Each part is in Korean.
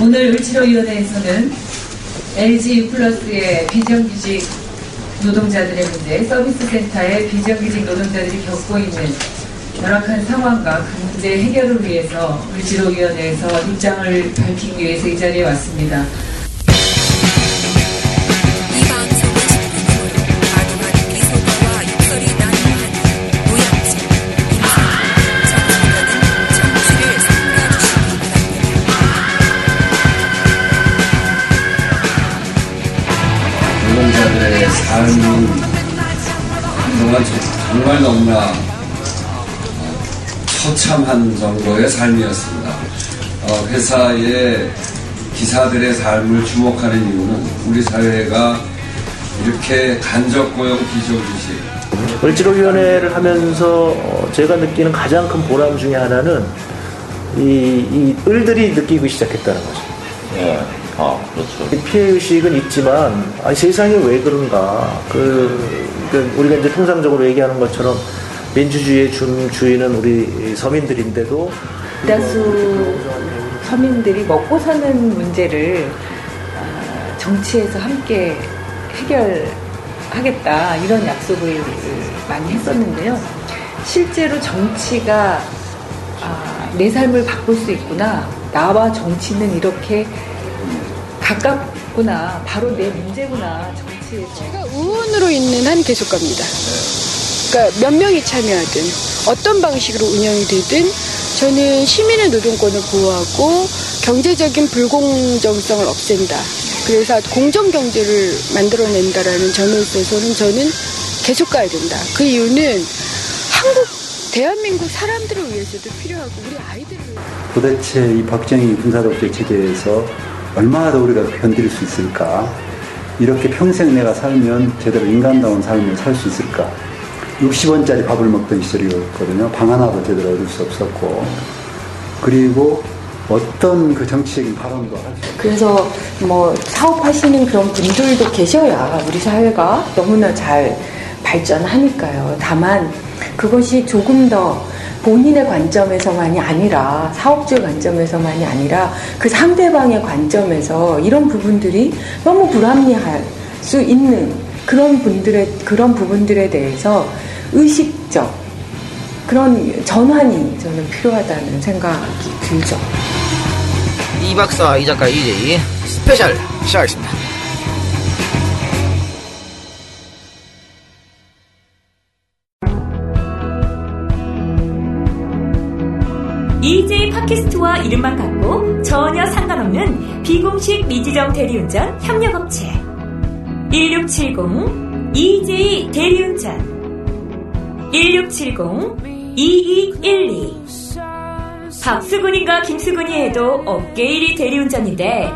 오늘 을지로위원회에서는 LG 플러스의 비정규직 노동자들의 문제, 서비스 센터의 비정규직 노동자들이 겪고 있는 열악한 상황과 그 문제 해결을 위해서 을지로위원회에서 입장을 밝히기 위해서 이 자리에 왔습니다. 정말 너무나 처참한 정도의 삶이었습니다. 어, 회사의 기사들의 삶을 주목하는 이유는 우리 사회가 이렇게 간접 고용 비정규직 을지로위원회를 하면서 어, 제가 느끼는 가장 큰 보람 중에 하나는 이, 이 을들이 느끼고 시작했다는 거죠. 예. 아, 그렇죠. 피해의식은 있지만, 아니, 세상에 왜 그런가. 그, 그 우리가 이제 통상적으로 얘기하는 것처럼 민주주의의 주, 주인은 우리 서민들인데도 대다수 서민들이 먹고 사는 문제를 아, 정치에서 함께 해결하겠다 이런 약속을 많이 했었는데요. 실제로 정치가 아, 내 삶을 바꿀 수 있구나. 나와 정치는 이렇게 가깝구나. 바로 내 문제구나. 정치에서. 제가 의원으로 있는 한 계속 갑니다. 그러니까 몇 명이 참여하든 어떤 방식으로 운영이 되든 저는 시민의 노동권을 보호하고 경제적인 불공정성을 없앤다. 그래서 공정 경제를 만들어낸다라는 점에 있어서는 저는 계속 가야 된다. 그 이유는 한국 대한민국 사람들을 위해서도 필요하고 우리 아이들을 도대체 이 박정희 군사독재 체제에서 얼마나 더 우리가 견딜 수 있을까? 이렇게 평생 내가 살면 제대로 인간다운 삶을 살 수 있을까? 60원짜리 밥을 먹던 시절이었거든요. 방 하나도 제대로 얻을 수 없었고. 그리고 어떤 그 정치적인 발언도 할 수 없고. 그래서 뭐 사업하시는 그런 분들도 계셔야 우리 사회가 너무나 잘 발전하니까요. 다만 그것이 조금 더 본인의 관점에서만이 아니라 사업주의 관점에서만이 아니라 그 상대방의 관점에서 이런 부분들이 너무 불합리할 수 있는 그런 분들의 그런 부분들에 대해서 의식적 그런 전환이 저는 필요하다는 생각이 들죠. 이 박사 이 작가 이이제이 스페셜 시작하겠습니다. EJ 팟캐스트와 이름만 같고 전혀 상관없는 비공식 미지정 대리운전 협력업체 1670 EJ 대리운전 1670-2212 박수근인가 김수근이 해도 업계 1위 대리운전인데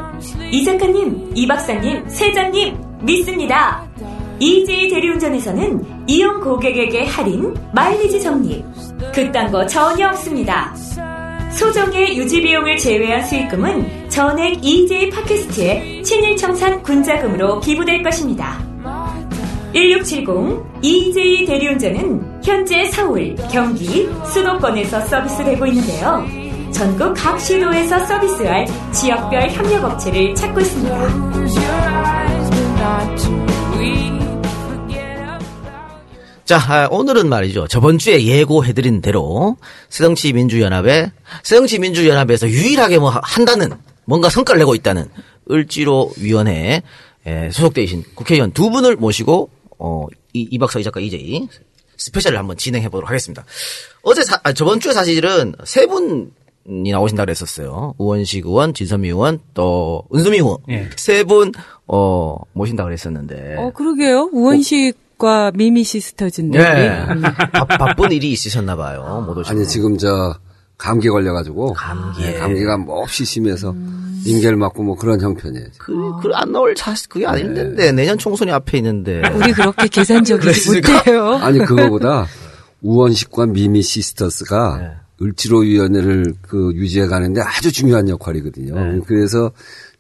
이 작가님, 이 박사님, 세장님 믿습니다. EJ 대리운전에서는 이용 고객에게 할인, 마일리지 적립 그딴 거 전혀 없습니다. 소정의 유지 비용을 제외한 수익금은 전액 EJ 팟캐스트에 친일 청산 군자금으로 기부될 것입니다. 1670 EJ 대리운전은 현재 서울, 경기, 수도권에서 서비스되고 있는데요. 전국 각 시도에서 서비스할 지역별 협력업체를 찾고 있습니다. 자, 아, 오늘은 말이죠. 저번 주에 예고해드린 대로 새정치 민주연합에 새정치 민주연합에서 유일하게 뭐 한다는 뭔가 성과를 내고 있다는 을지로 위원회에 소속되어 계신 국회의원 두 분을 모시고 어, 이, 이 박사 이 작가 이재희 스페셜을 한번 진행해 보도록 하겠습니다. 어제 사, 아, 저번 주에 사실은 세 분이 나오신다 그랬었어요. 우원식 의원, 진선미 의원, 또 은수미 의원 예. 세분 어, 모신다 그랬었는데. 어, 그러게요. 우원식 과 미미 시스터즈인데. 네. 음. 바, 바쁜 일이 있으셨나 봐요. 못 오시고. 아니 지금 저 감기 걸려가지고 감기. 네, 감기가 몹시 심해서 링겔 맞고 뭐 그런 형편이에요. 그, 그, 안 나올 차, 그게 아닌데, 내년 총선이 앞에 있는데. 우리 그렇게 계산적이지? 못해요. 아니 그거보다 우원식과 미미 시스터스가 네. 을지로 위원회를 그 유지해 가는데 아주 중요한 역할이거든요. 네. 그래서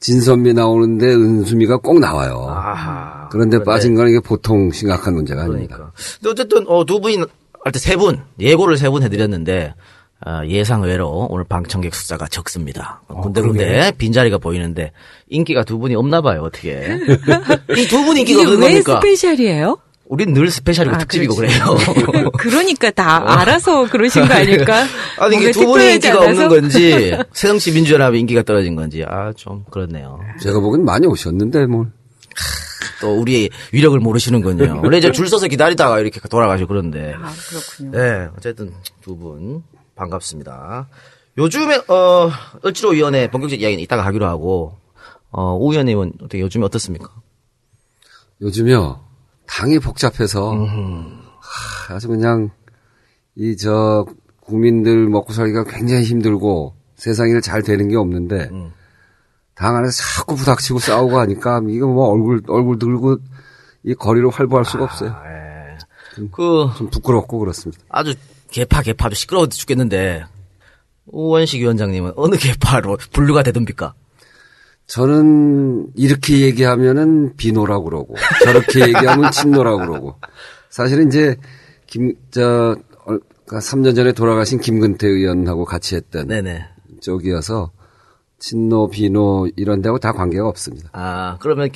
진선미 나오는데 은수미가 꼭 나와요. 아하. 그런데 빠진 거는 이게 보통 심각한 문제가 아닙니다. 그러니까. 근데 어쨌든, 어, 두 분이, 할때세 분, 예고를 세 분 해드렸는데, 아, 예상 외로 오늘 방청객 숫자가 적습니다. 군데군데 그러게. 빈자리가 보이는데 인기가 두 분이 없나 봐요. 어떻게? 이 두 분 인기가 없는 왜 겁니까? 스페셜이에요? 우린 늘 스페셜이고 아, 특집이고 그렇지. 그래요. 그러니까 다 알아서 그러신 거 아닐까? 아니 이게 두 분의 인기가 없는 않아서? 건지 새정치 민주연합의 인기가 떨어진 건지 아 좀 그렇네요. 제가 보기엔 많이 오셨는데 뭐. 또 우리의 위력을 모르시는군요. 원래 이제 줄 서서 기다리다가 이렇게 돌아가시고 그런데. 아, 그렇군요. 네, 어쨌든 두 분 반갑습니다. 요즘에 어 을지로 위원회 본격적 이야기는 이따가 하기로 하고 어, 오 의원님은 어떻게 요즘에 어떻습니까? 요즘요 당이 복잡해서 하, 아주 그냥 이 저 국민들 먹고 살기가 굉장히 힘들고 세상 일잘 되는 게 없는데 당 안에서 자꾸 부닥치고 싸우고 하니까 이거 뭐 얼굴 얼굴 들고 이 거리로 활보할 수가 없어요. 그좀 부끄럽고 그렇습니다. 아주 개파 개파 아주 시끄러워 죽겠는데 우원식 위원장님은 어느 개파로 분류가 되던입니까? 저는 이렇게 얘기하면은 비노라고 그러고 저렇게 얘기하면 친노라고 그러고 사실은 이제 김 저 3년 전에 돌아가신 김근태 의원하고 같이 했던 네네. 쪽이어서 친노 비노 이런 데하고 다 관계가 없습니다. 아 그러면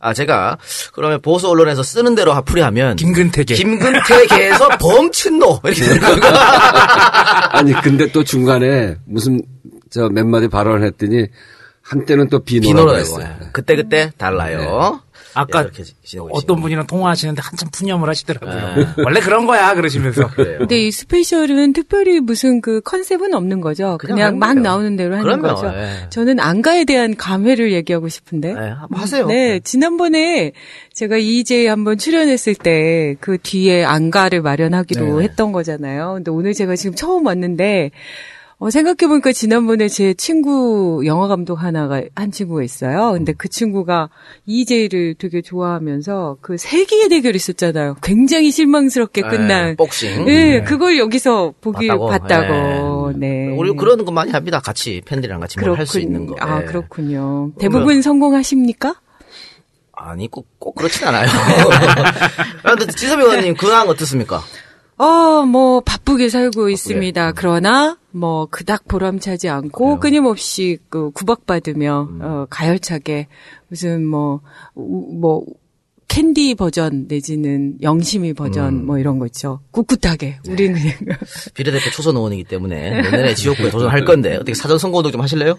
아 제가 그러면 보수 언론에서 쓰는 대로 풀이하면 김근태계. 김근태계에서 범친노 이렇게 되는 건가? 아니 근데 또 중간에 무슨 저 몇 마디 발언을 했더니 한때는 또 비노라고 비노라고 했어요. 예. 그때 그때 달라요. 아까 예, 이렇게 지내고 어떤 분이랑 통화하시는데 한참 푸념을 하시더라고요. 네. 원래 그런 거야 그러시면서. 근데 이 스페셜은 특별히 무슨 그 컨셉은 없는 거죠. 그냥 그냥, 막. 나오는 대로 하는 그럼요, 거죠. 예. 저는 안가에 대한 감회를 얘기하고 싶은데. 네, 한번 하세요. 네, 지난번에 제가 EJ 한번 출연했을 때 그 뒤에 안가를 마련하기로 네. 했던 거잖아요. 근데 오늘 제가 지금 처음 왔는데 어, 생각해보니까 지난번에 제 친구 영화 감독 하나가 한 친구가 있어요. 근데 그 친구가 EJ를 되게 좋아하면서 그 세기의 대결 있었잖아요. 굉장히 실망스럽게 네, 끝난. 복싱. 네, 그걸 여기서 보기 봤다고? 봤다고. 네. 우리 그런 거 많이 합니다. 같이 팬들이랑 같이 뭘할수 있는 거. 아, 예. 그렇군요. 대부분 성공하십니까? 아니 꼭, 꼭 그렇진 않아요. 아, 근데 지섭이 의원님 근황 어떻습니까? 어, 뭐, 바쁘게 살고 있습니다. 그러나, 뭐, 그닥 보람차지 않고, 끊임없이 그 구박받으며, 어, 가열차게, 무슨 뭐, 우- 뭐, 캔디 버전 내지는 영심이 버전 뭐 이런 거 있죠. 꿋꿋하게. 우리는. 비례대표 초선 의원이기 때문에 내년에 지역구에 도전할 건데 어떻게 사전 선거운동 좀 하실래요?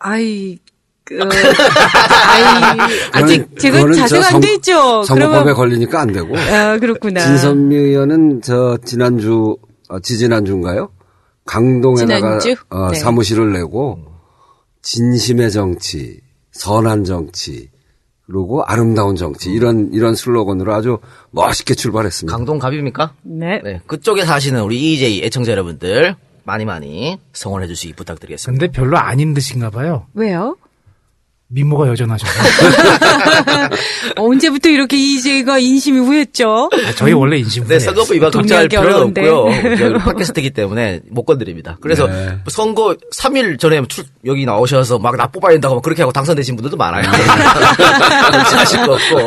아이, 그, 아이, 아직 제가 자세가 저안 선- 돼 있죠. 선거법에 그러면, 걸리니까 안 되고. 아, 그렇구나. 진선미 의원은 저 지난주 어, 지지난주인가요? 강동에다가 지난주? 어, 네. 사무실을 내고 진심의 정치, 선한 정치, 그리고 아름다운 정치 이런 이런 슬로건으로 아주 멋있게 출발했습니다. 강동 갑입니까? 네. 네. 그쪽에 사시는 우리 EJ 애청자 여러분들 많이 많이 성원해 주시기 부탁드리겠습니다. 근데 별로 아닌 듯인가 봐요. 왜요? 미모가 여전하셔서. 언제부터 이렇게 이재가 인심이 후했죠? 아, 저희 원래 인심 네, 선거법 위반 걱정할 필요는. 없고요. 저희 팟캐스트이기 때문에 못 건드립니다. 그래서 네. 선거 3일 전에 출- 여기 나오셔서 막 나 뽑아야 된다고 막 그렇게 하고 당선되신 분들도 많아요. 하실 거 없고.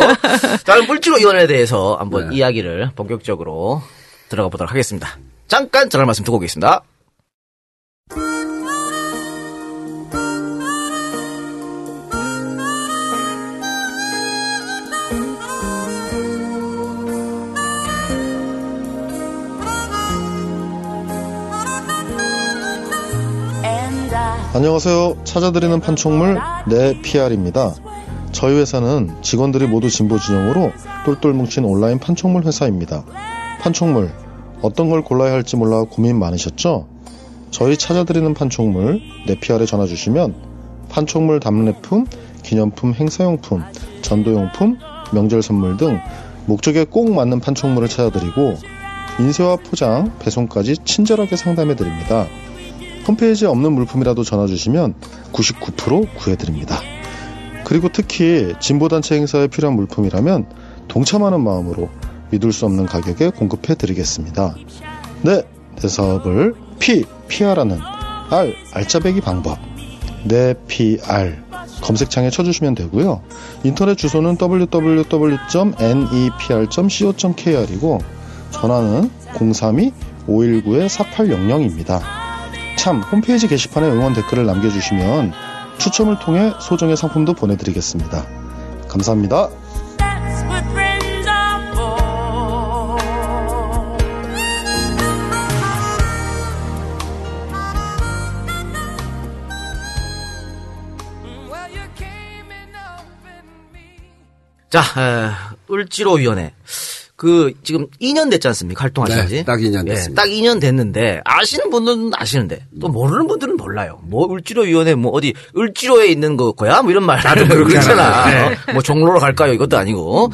자, 그럼 물질위원회에 대해서 한번 이야기를 본격적으로 들어가 보도록 하겠습니다. 잠깐 전할 말씀 듣고 오겠습니다. 안녕하세요. 찾아드리는 판촉물 내 PR입니다. 저희 회사는 직원들이 모두 진보 진영으로 똘똘 뭉친 온라인 판촉물 회사입니다. 판촉물 어떤 걸 골라야 할지 몰라 고민 많으셨죠? 저희 찾아드리는 판촉물 내 PR에 전화 주시면 판촉물 답례품, 기념품, 행사용품, 전도용품, 명절 선물 등 목적에 꼭 맞는 판촉물을 찾아드리고 인쇄와 포장, 배송까지 친절하게 상담해 드립니다. 홈페이지에 없는 물품이라도 전화 주시면 99% 구해드립니다. 그리고 특히 진보단체 행사에 필요한 물품이라면 동참하는 마음으로 믿을 수 없는 가격에 공급해 드리겠습니다. 네, 내 사업을 P, PR하는 R, 알짜배기 방법. 내 PR 검색창에 쳐주시면 되고요. 인터넷 주소는 www.nepr.co.kr이고 전화는 032-519-4800입니다. 참 홈페이지 게시판에 응원 댓글을 남겨주시면 추첨을 통해 소정의 상품도 보내드리겠습니다. 감사합니다. 자, 에, 을지로위원회. 그, 지금 2년 됐지 않습니까? 활동하신 지? 네, 딱 2년 예, 됐습니다. 딱 2년 됐는데, 아시는 분들은 아시는데, 또 모르는 분들은 몰라요. 뭐, 을지로 위원회, 뭐, 어디, 을지로에 있는 거, 거야? 뭐 이런 말. 나도 그렇잖아. 네. 어? 뭐, 종로로 갈까요? 이것도 아니고.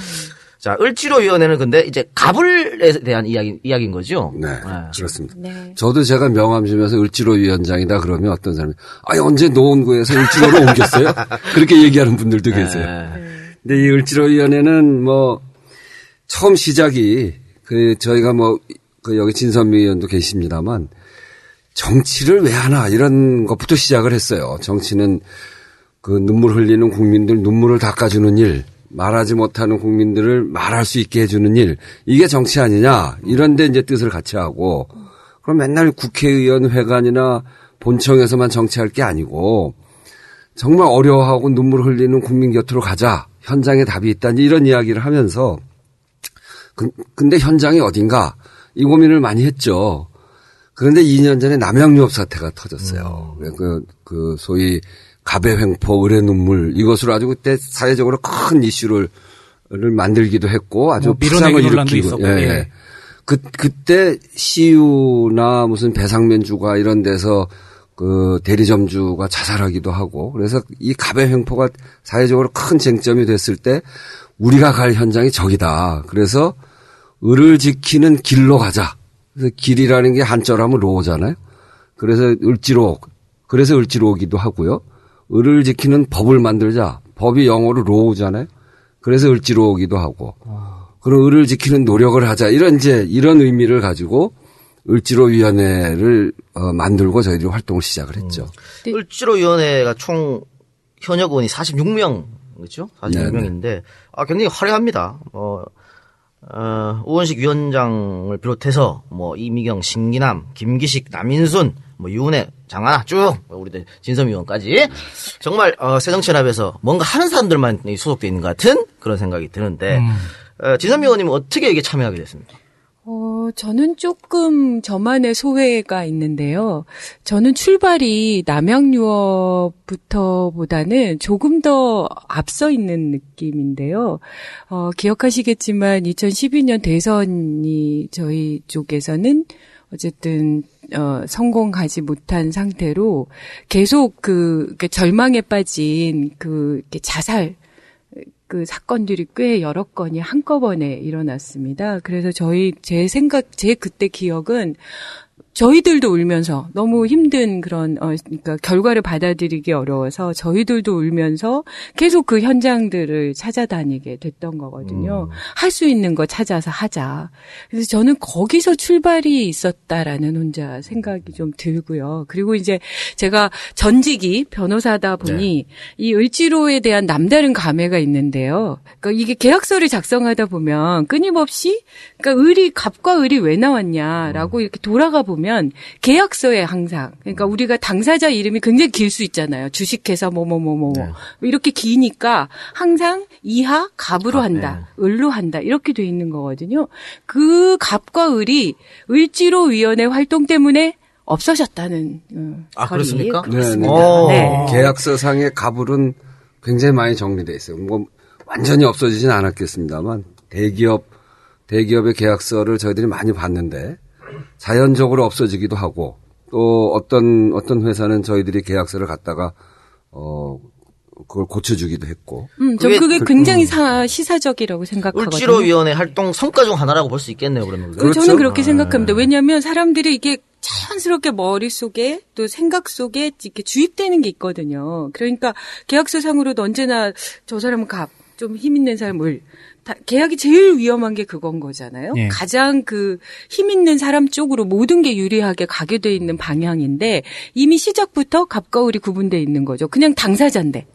자, 을지로 위원회는 근데 이제 갑을에 대한 이야기, 이야기인 거죠? 네, 그렇습니다. 네. 저도 제가 명함주면서 을지로 위원장이다 그러면 어떤 사람이 아니 언제 노원구에서 을지로로 옮겼어요? 그렇게 얘기하는 분들도 계세요. 근데 이 을지로 위원회는 뭐 처음 시작이 그 저희가 뭐 그 여기 진선미 의원도 계십니다만 정치를 왜 하나 이런 것부터 시작을 했어요. 정치는 그 눈물 흘리는 국민들 눈물을 닦아주는 일, 말하지 못하는 국민들을 말할 수 있게 해주는 일, 이게 정치 아니냐, 이런데 이제 뜻을 같이 하고, 그럼 맨날 국회의원 회관이나 본청에서만 정치할 게 아니고, 정말 어려워하고 눈물 흘리는 국민 곁으로 가자, 현장에 답이 있다니 이런 이야기를 하면서, 그- 근데 현장이 어딘가, 이 고민을 많이 했죠. 그런데 2년 전에 남양유업 사태가 터졌어요. 그, 그, 소위 갑의 횡포, 을의 눈물, 이것으로 아주 그때 사회적으로 큰 이슈를, 를 만들기도 했고 아주 뭐 부상을 논란도 일으키고. 있었고, 예. 그, 그때 CU나 무슨 배상면 주가 이런 데서 그 대리점주가 자살하기도 하고 그래서 이 갑의 횡포가 사회적으로 큰 쟁점이 됐을 때 우리가 갈 현장이 저기다. 그래서 을을 지키는 길로 가자. 그래서 길이라는 게 한자로하면 로잖아요. 그래서 을지로 그래서 을지로기도 하고요. 을을 지키는 법을 만들자. 법이 영어로 로우잖아요. 그래서 을지로기도 하고. 그럼 을을 지키는 노력을 하자. 이런 이제 이런 의미를 가지고 을지로위원회를 어, 만들고 저희들이 활동을 시작을 했죠. 을지로위원회가 총 현역 의원이 46명, 그렇죠? 46명인데, 아, 굉장히 화려합니다. 뭐, 어, 우원식 위원장을 비롯해서, 뭐, 이미경, 신기남, 김기식, 남인순, 뭐, 유은혜, 장하나, 쭉, 우리 진섬 의원까지. 정말, 어, 새정치연합에서 뭔가 하는 사람들만 소속돼 있는 것 같은 그런 생각이 드는데, 어, 진섬 의원님은 어떻게 이게 참여하게 됐습니까? 어, 저는 조금 저만의 소회가 있는데요. 저는 출발이 남양유업부터보다는 조금 더 앞서 있는 느낌인데요. 어, 기억하시겠지만 2012년 대선이 저희 쪽에서는 어쨌든 어, 성공하지 못한 상태로 계속 그 절망에 빠진 그 이렇게 자살 그 사건들이 꽤 여러 건이 한꺼번에 일어났습니다. 그래서 저희 제 생각 제 그때 기억은 저희들도 울면서 너무 힘든 그런 어 그러니까 결과를 받아들이기 어려워서 저희들도 울면서 계속 그 현장들을 찾아다니게 됐던 거거든요. 할수 있는 거 찾아서 하자. 그래서 저는 거기서 출발이 있었다라는 혼자 생각이 좀 들고요. 그리고 이제 제가 전직이 변호사다 보니 이 을지로에 대한 남다른 감회가 있는데요. 그러니까 이게 계약서를 작성하다 보면 끊임없이 그러니까 을이 갑과 을이 왜 나왔냐라고 이렇게 돌아가 보면 계약서에 항상 그러니까 우리가 당사자 이름이 굉장히 길 수 있잖아요. 주식회사 뭐뭐뭐뭐 이렇게 기니까 항상 이하 갑으로 한다, 을로 한다 이렇게 돼 있는 거거든요. 그 갑과 을이 을지로 위원회 활동 때문에 없어졌다는 어, 아, 그렇습니까? 그렇습니다. 네, 네. 네. 계약서상의 가불은 굉장히 많이 정리돼 있어요. 뭐 완전히 없어지진 않았겠습니다만 대기업 대기업의 계약서를 저희들이 많이 봤는데 자연적으로 없어지기도 하고 또 어떤 어떤 회사는 저희들이 계약서를 갖다가 어 그걸 고쳐주기도 했고. 음, 전 그게 그게 그- 굉장히 사- 시사적이라고 생각하거든요. 을지로위원회 활동 성과 중 하나라고 볼 수 있겠네요, 그러면. 그 그렇죠. 저는 그렇게 아. 생각합니다. 왜냐하면 사람들이 이게 자연스럽게 머릿속에 또 생각 속에 이렇게 주입되는 게 있거든요. 그러니까 계약서상으로도 언제나 저 사람은 갑, 좀 힘 있는 사람을 다, 계약이 제일 위험한 게 그건 거잖아요. 예. 가장 그 힘 있는 사람 쪽으로 모든 게 유리하게 가게 돼 있는 방향인데 이미 시작부터 갑과 을이 구분돼 있는 거죠. 그냥 당사자인데.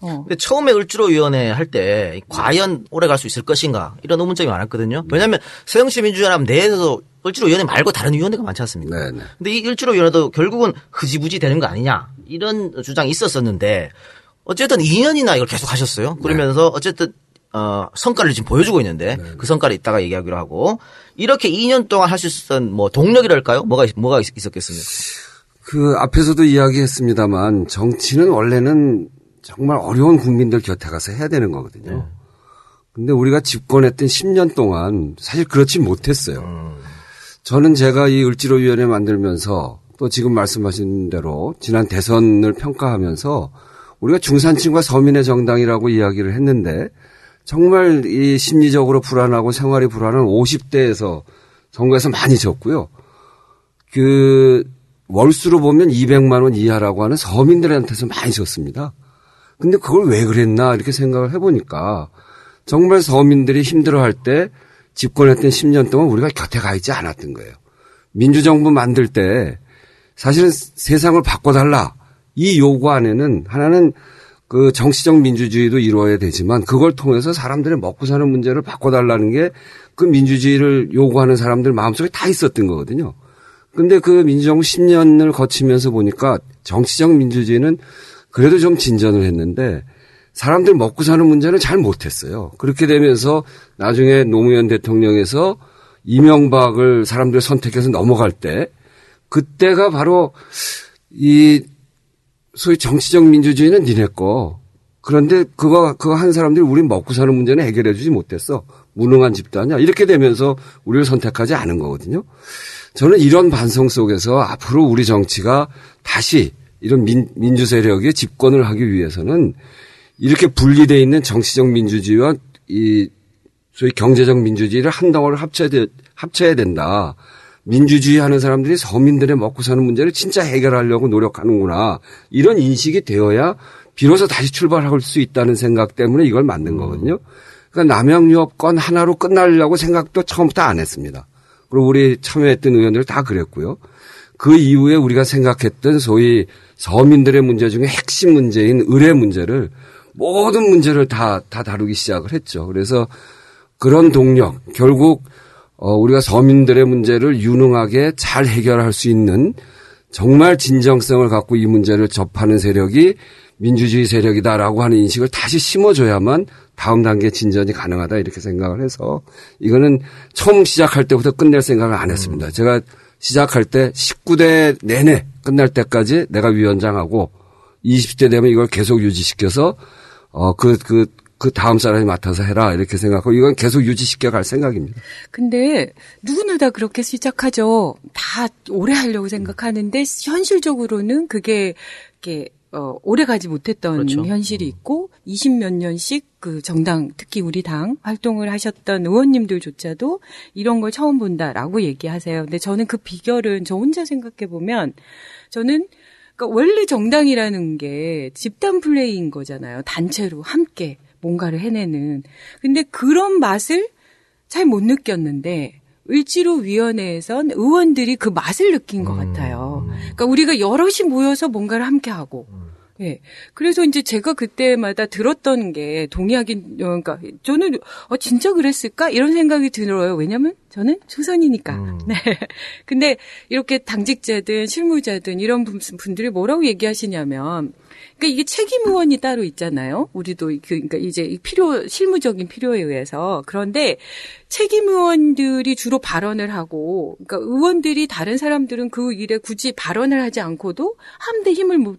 어. 근데 처음에 을지로위원회 할 때 과연 오래 갈 수 있을 것인가 이런 의문점이 많았거든요. 왜냐하면 새정치민주연합 내에서도 을지로위원회 말고 다른 위원회가 많지 않습니까? 네, 네. 근데 이 을지로위원회도 결국은 흐지부지 되는 거 아니냐 이런 주장이 있었었는데 어쨌든 2년이나 이걸 계속 하셨어요. 그러면서 어쨌든 어, 성과를 지금 보여주고 있는데 그 성과를 이따가 얘기하기로 하고 이렇게 2년 동안 할 수 있었던 뭐 동력이랄까요? 뭐가 있- 뭐가 있- 있었겠습니까? 그 앞에서도 이야기했습니다만 정치는 원래는 정말 어려운 국민들 곁에 가서 해야 되는 거거든요. 근데 우리가 집권했던 10년 동안 사실 그렇지 못했어요. 저는 제가 이 을지로위원회 만들면서 또 지금 말씀하신 대로 지난 대선을 평가하면서 우리가 중산층과 서민의 정당이라고 이야기를 했는데 정말 이 심리적으로 불안하고 생활이 불안한 50대에서 선거에서 많이 졌고요. 그 월수로 보면 200만 원 이하라고 하는 서민들한테서 많이 졌습니다. 근데 그걸 왜 그랬나 이렇게 생각을 해보니까 정말 서민들이 힘들어할 때 집권했던 10년 동안 우리가 곁에 가 있지 않았던 거예요. 민주정부 만들 때 사실은 세상을 바꿔달라 이 요구 안에는 하나는 그 정치적 민주주의도 이루어야 되지만 그걸 통해서 사람들의 먹고 사는 문제를 바꿔달라는 게 그 민주주의를 요구하는 사람들 마음속에 다 있었던 거거든요. 근데 그 민주정부 10년을 거치면서 보니까 정치적 민주주의는 그래도 좀 진전을 했는데 사람들 먹고 사는 문제는 잘 못했어요. 그렇게 되면서 나중에 노무현 대통령에서 이명박을 사람들 선택해서 넘어갈 때 그때가 바로 이 소위 정치적 민주주의는 니네 거. 그런데 그거, 그거 한 사람들이 우리 먹고 사는 문제는 해결해 주지 못했어. 무능한 집단이야. 이렇게 되면서 우리를 선택하지 않은 거거든요. 저는 이런 반성 속에서 앞으로 우리 정치가 다시 이런 민, 민주 세력이 집권을 하기 위해서는 이렇게 분리되어 있는 정치적 민주주의와 이 소위 경제적 민주주의를 한 덩어리를 합쳐야, 돼, 합쳐야 된다. 민주주의 하는 사람들이 서민들의 먹고 사는 문제를 진짜 해결하려고 노력하는구나. 이런 인식이 되어야 비로소 다시 출발할 수 있다는 생각 때문에 이걸 만든 거거든요. 그러니까 남양유업 건 하나로 끝나려고 생각도 처음부터 안 했습니다. 그리고 우리 참여했던 의원들 다 그랬고요. 그 이후에 우리가 생각했던 소위 서민들의 문제 중에 핵심 문제인 의뢰 문제를 모든 문제를 다, 다 다루기 시작을 했죠. 그래서 그런 동력, 결국 어, 우리가 서민들의 문제를 유능하게 잘 해결할 수 있는 정말 진정성을 갖고 이 문제를 접하는 세력이 민주주의 세력이다라고 하는 인식을 다시 심어줘야만 다음 단계 진전이 가능하다 이렇게 생각을 해서 이거는 처음 시작할 때부터 끝낼 생각을 안 했습니다. 제가 시작할 때 19대 내내 끝날 때까지 내가 위원장하고 20대 되면 이걸 계속 유지시켜서 어, 그, 그, 그 다음 사람이 맡아서 해라 이렇게 생각하고 이건 계속 유지시켜 갈 생각입니다. 근데 누구나 다 그렇게 시작하죠. 다 오래 하려고 생각하는데 현실적으로는 그게 이렇게 어, 오래 가지 못했던 그렇죠. 현실이 있고 20몇 년씩 그 정당 특히 우리 당 활동을 하셨던 의원님들조차도 이런 걸 처음 본다라고 얘기하세요. 근데 저는 그 비결은 저 혼자 생각해 보면 저는 그러니까 원래 정당이라는 게 집단 플레이인 거잖아요. 단체로 함께 뭔가를 해내는. 근데 그런 맛을 잘 못 느꼈는데 을지로 위원회에선 의원들이 그 맛을 느낀 것 같아요. 그러니까 우리가 여럿이 모여서 뭔가를 함께 하고. 예. 그래서 이제 제가 그때마다 들었던 게 동의하긴, 어, 그러니까 저는, 어, 진짜 그랬을까? 이런 생각이 들어요. 왜냐면 저는 초선이니까. 네. 근데 이렇게 당직자든 실무자든 이런 분- 분들이 뭐라고 얘기하시냐면, 그러니까 이게 책임 의원이 따로 있잖아요. 우리도 그, 그러니까 이제 이 필요 실무적인 필요에 의해서 그런데 책임 의원들이 주로 발언을 하고, 그러니까 의원들이 다른 사람들은 그 일에 굳이 발언을 하지 않고도 함대 힘을 못,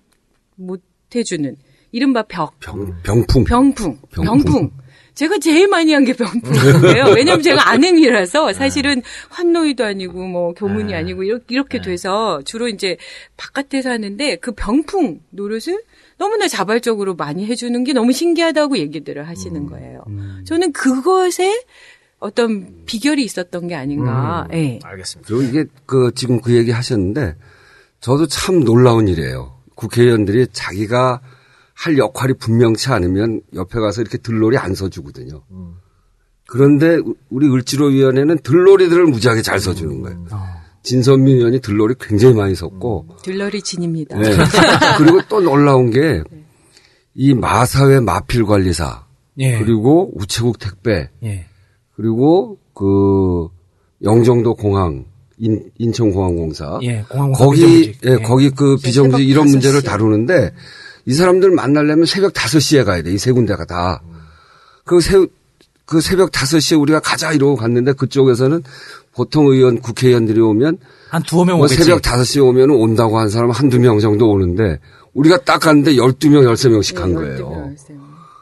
못 해주는 이른바 벽. 병, 병풍. 병풍. 병풍. 병풍. 제가 제일 많이 한 게 병풍인데요. 왜냐면 제가 아내미라서 사실은 환노이도 아니고 뭐 교문이 아니고 이렇게, 이렇게 돼서 주로 이제 바깥에서 하는데 그 병풍 노릇을 너무나 자발적으로 많이 해주는 게 너무 신기하다고 얘기들을 하시는 거예요. 저는 그것에 어떤 비결이 있었던 게 아닌가. 예. 알겠습니다. 그리고 이게 그 지금 그 얘기 하셨는데 저도 참 놀라운 일이에요. 국회의원들이 자기가 할 역할이 분명치 않으면 옆에 가서 이렇게 들놀이 안 서주거든요. 그런데 우리 을지로위원회는 들놀이들을 무지하게 잘 서주는 거예요. 진선민 의원이 들놀이 굉장히 많이 섰고 들러리 진입니다. 네. 그리고 또 놀라운 게 이 마사회 마필 관리사 예. 그리고 우체국 택배 예. 그리고 그 영종도 공항 인, 인천공항공사. 예, 공항공사 거기. 예, 예. 거기 그 비정규직 이런 문제를 5시. 다루는데 이 사람들 만나려면 새벽 5시에 가야 돼. 이 세 군데가 다. 그 새, 그 새벽 5시에 우리가 가자 이러고 갔는데 그쪽에서는 보통 의원, 국회의원들이 오면 한 두어 명 뭐 오겠지. 새벽 5시에 오면 온다고 한 사람 한두 명 정도 오는데 우리가 딱 갔는데 12명, 13명씩 간 거예요.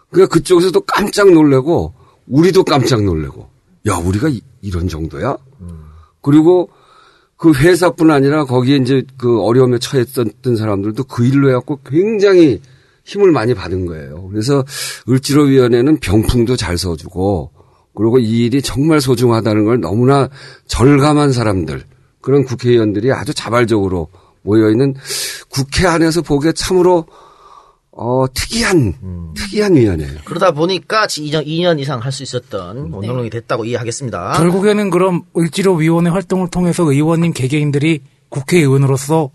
그러니까 그쪽에서도 깜짝 놀래고 우리도 깜짝 놀래고 야 우리가 이, 런 정도야? 그리고 그 회사뿐 아니라 거기에 이제 그 어려움에 처했던 사람들도 그 일로 해갖고 굉장히 힘을 많이 받은 거예요. 그래서 을지로위원회는 병풍도 잘 써주고 그리고 이 일이 정말 소중하다는 걸 너무나 절감한 사람들 그런 국회의원들이 아주 자발적으로 모여있는 국회 안에서 보기에 참으로 어, 특이한, 특이한 위원회예요. 그러다 보니까 2년, 2년 이상 할 수 있었던 운동론이 됐다고 이해하겠습니다. 결국에는 그럼 을지로 위원회 활동을 통해서 의원님 개개인들이 국회의원으로서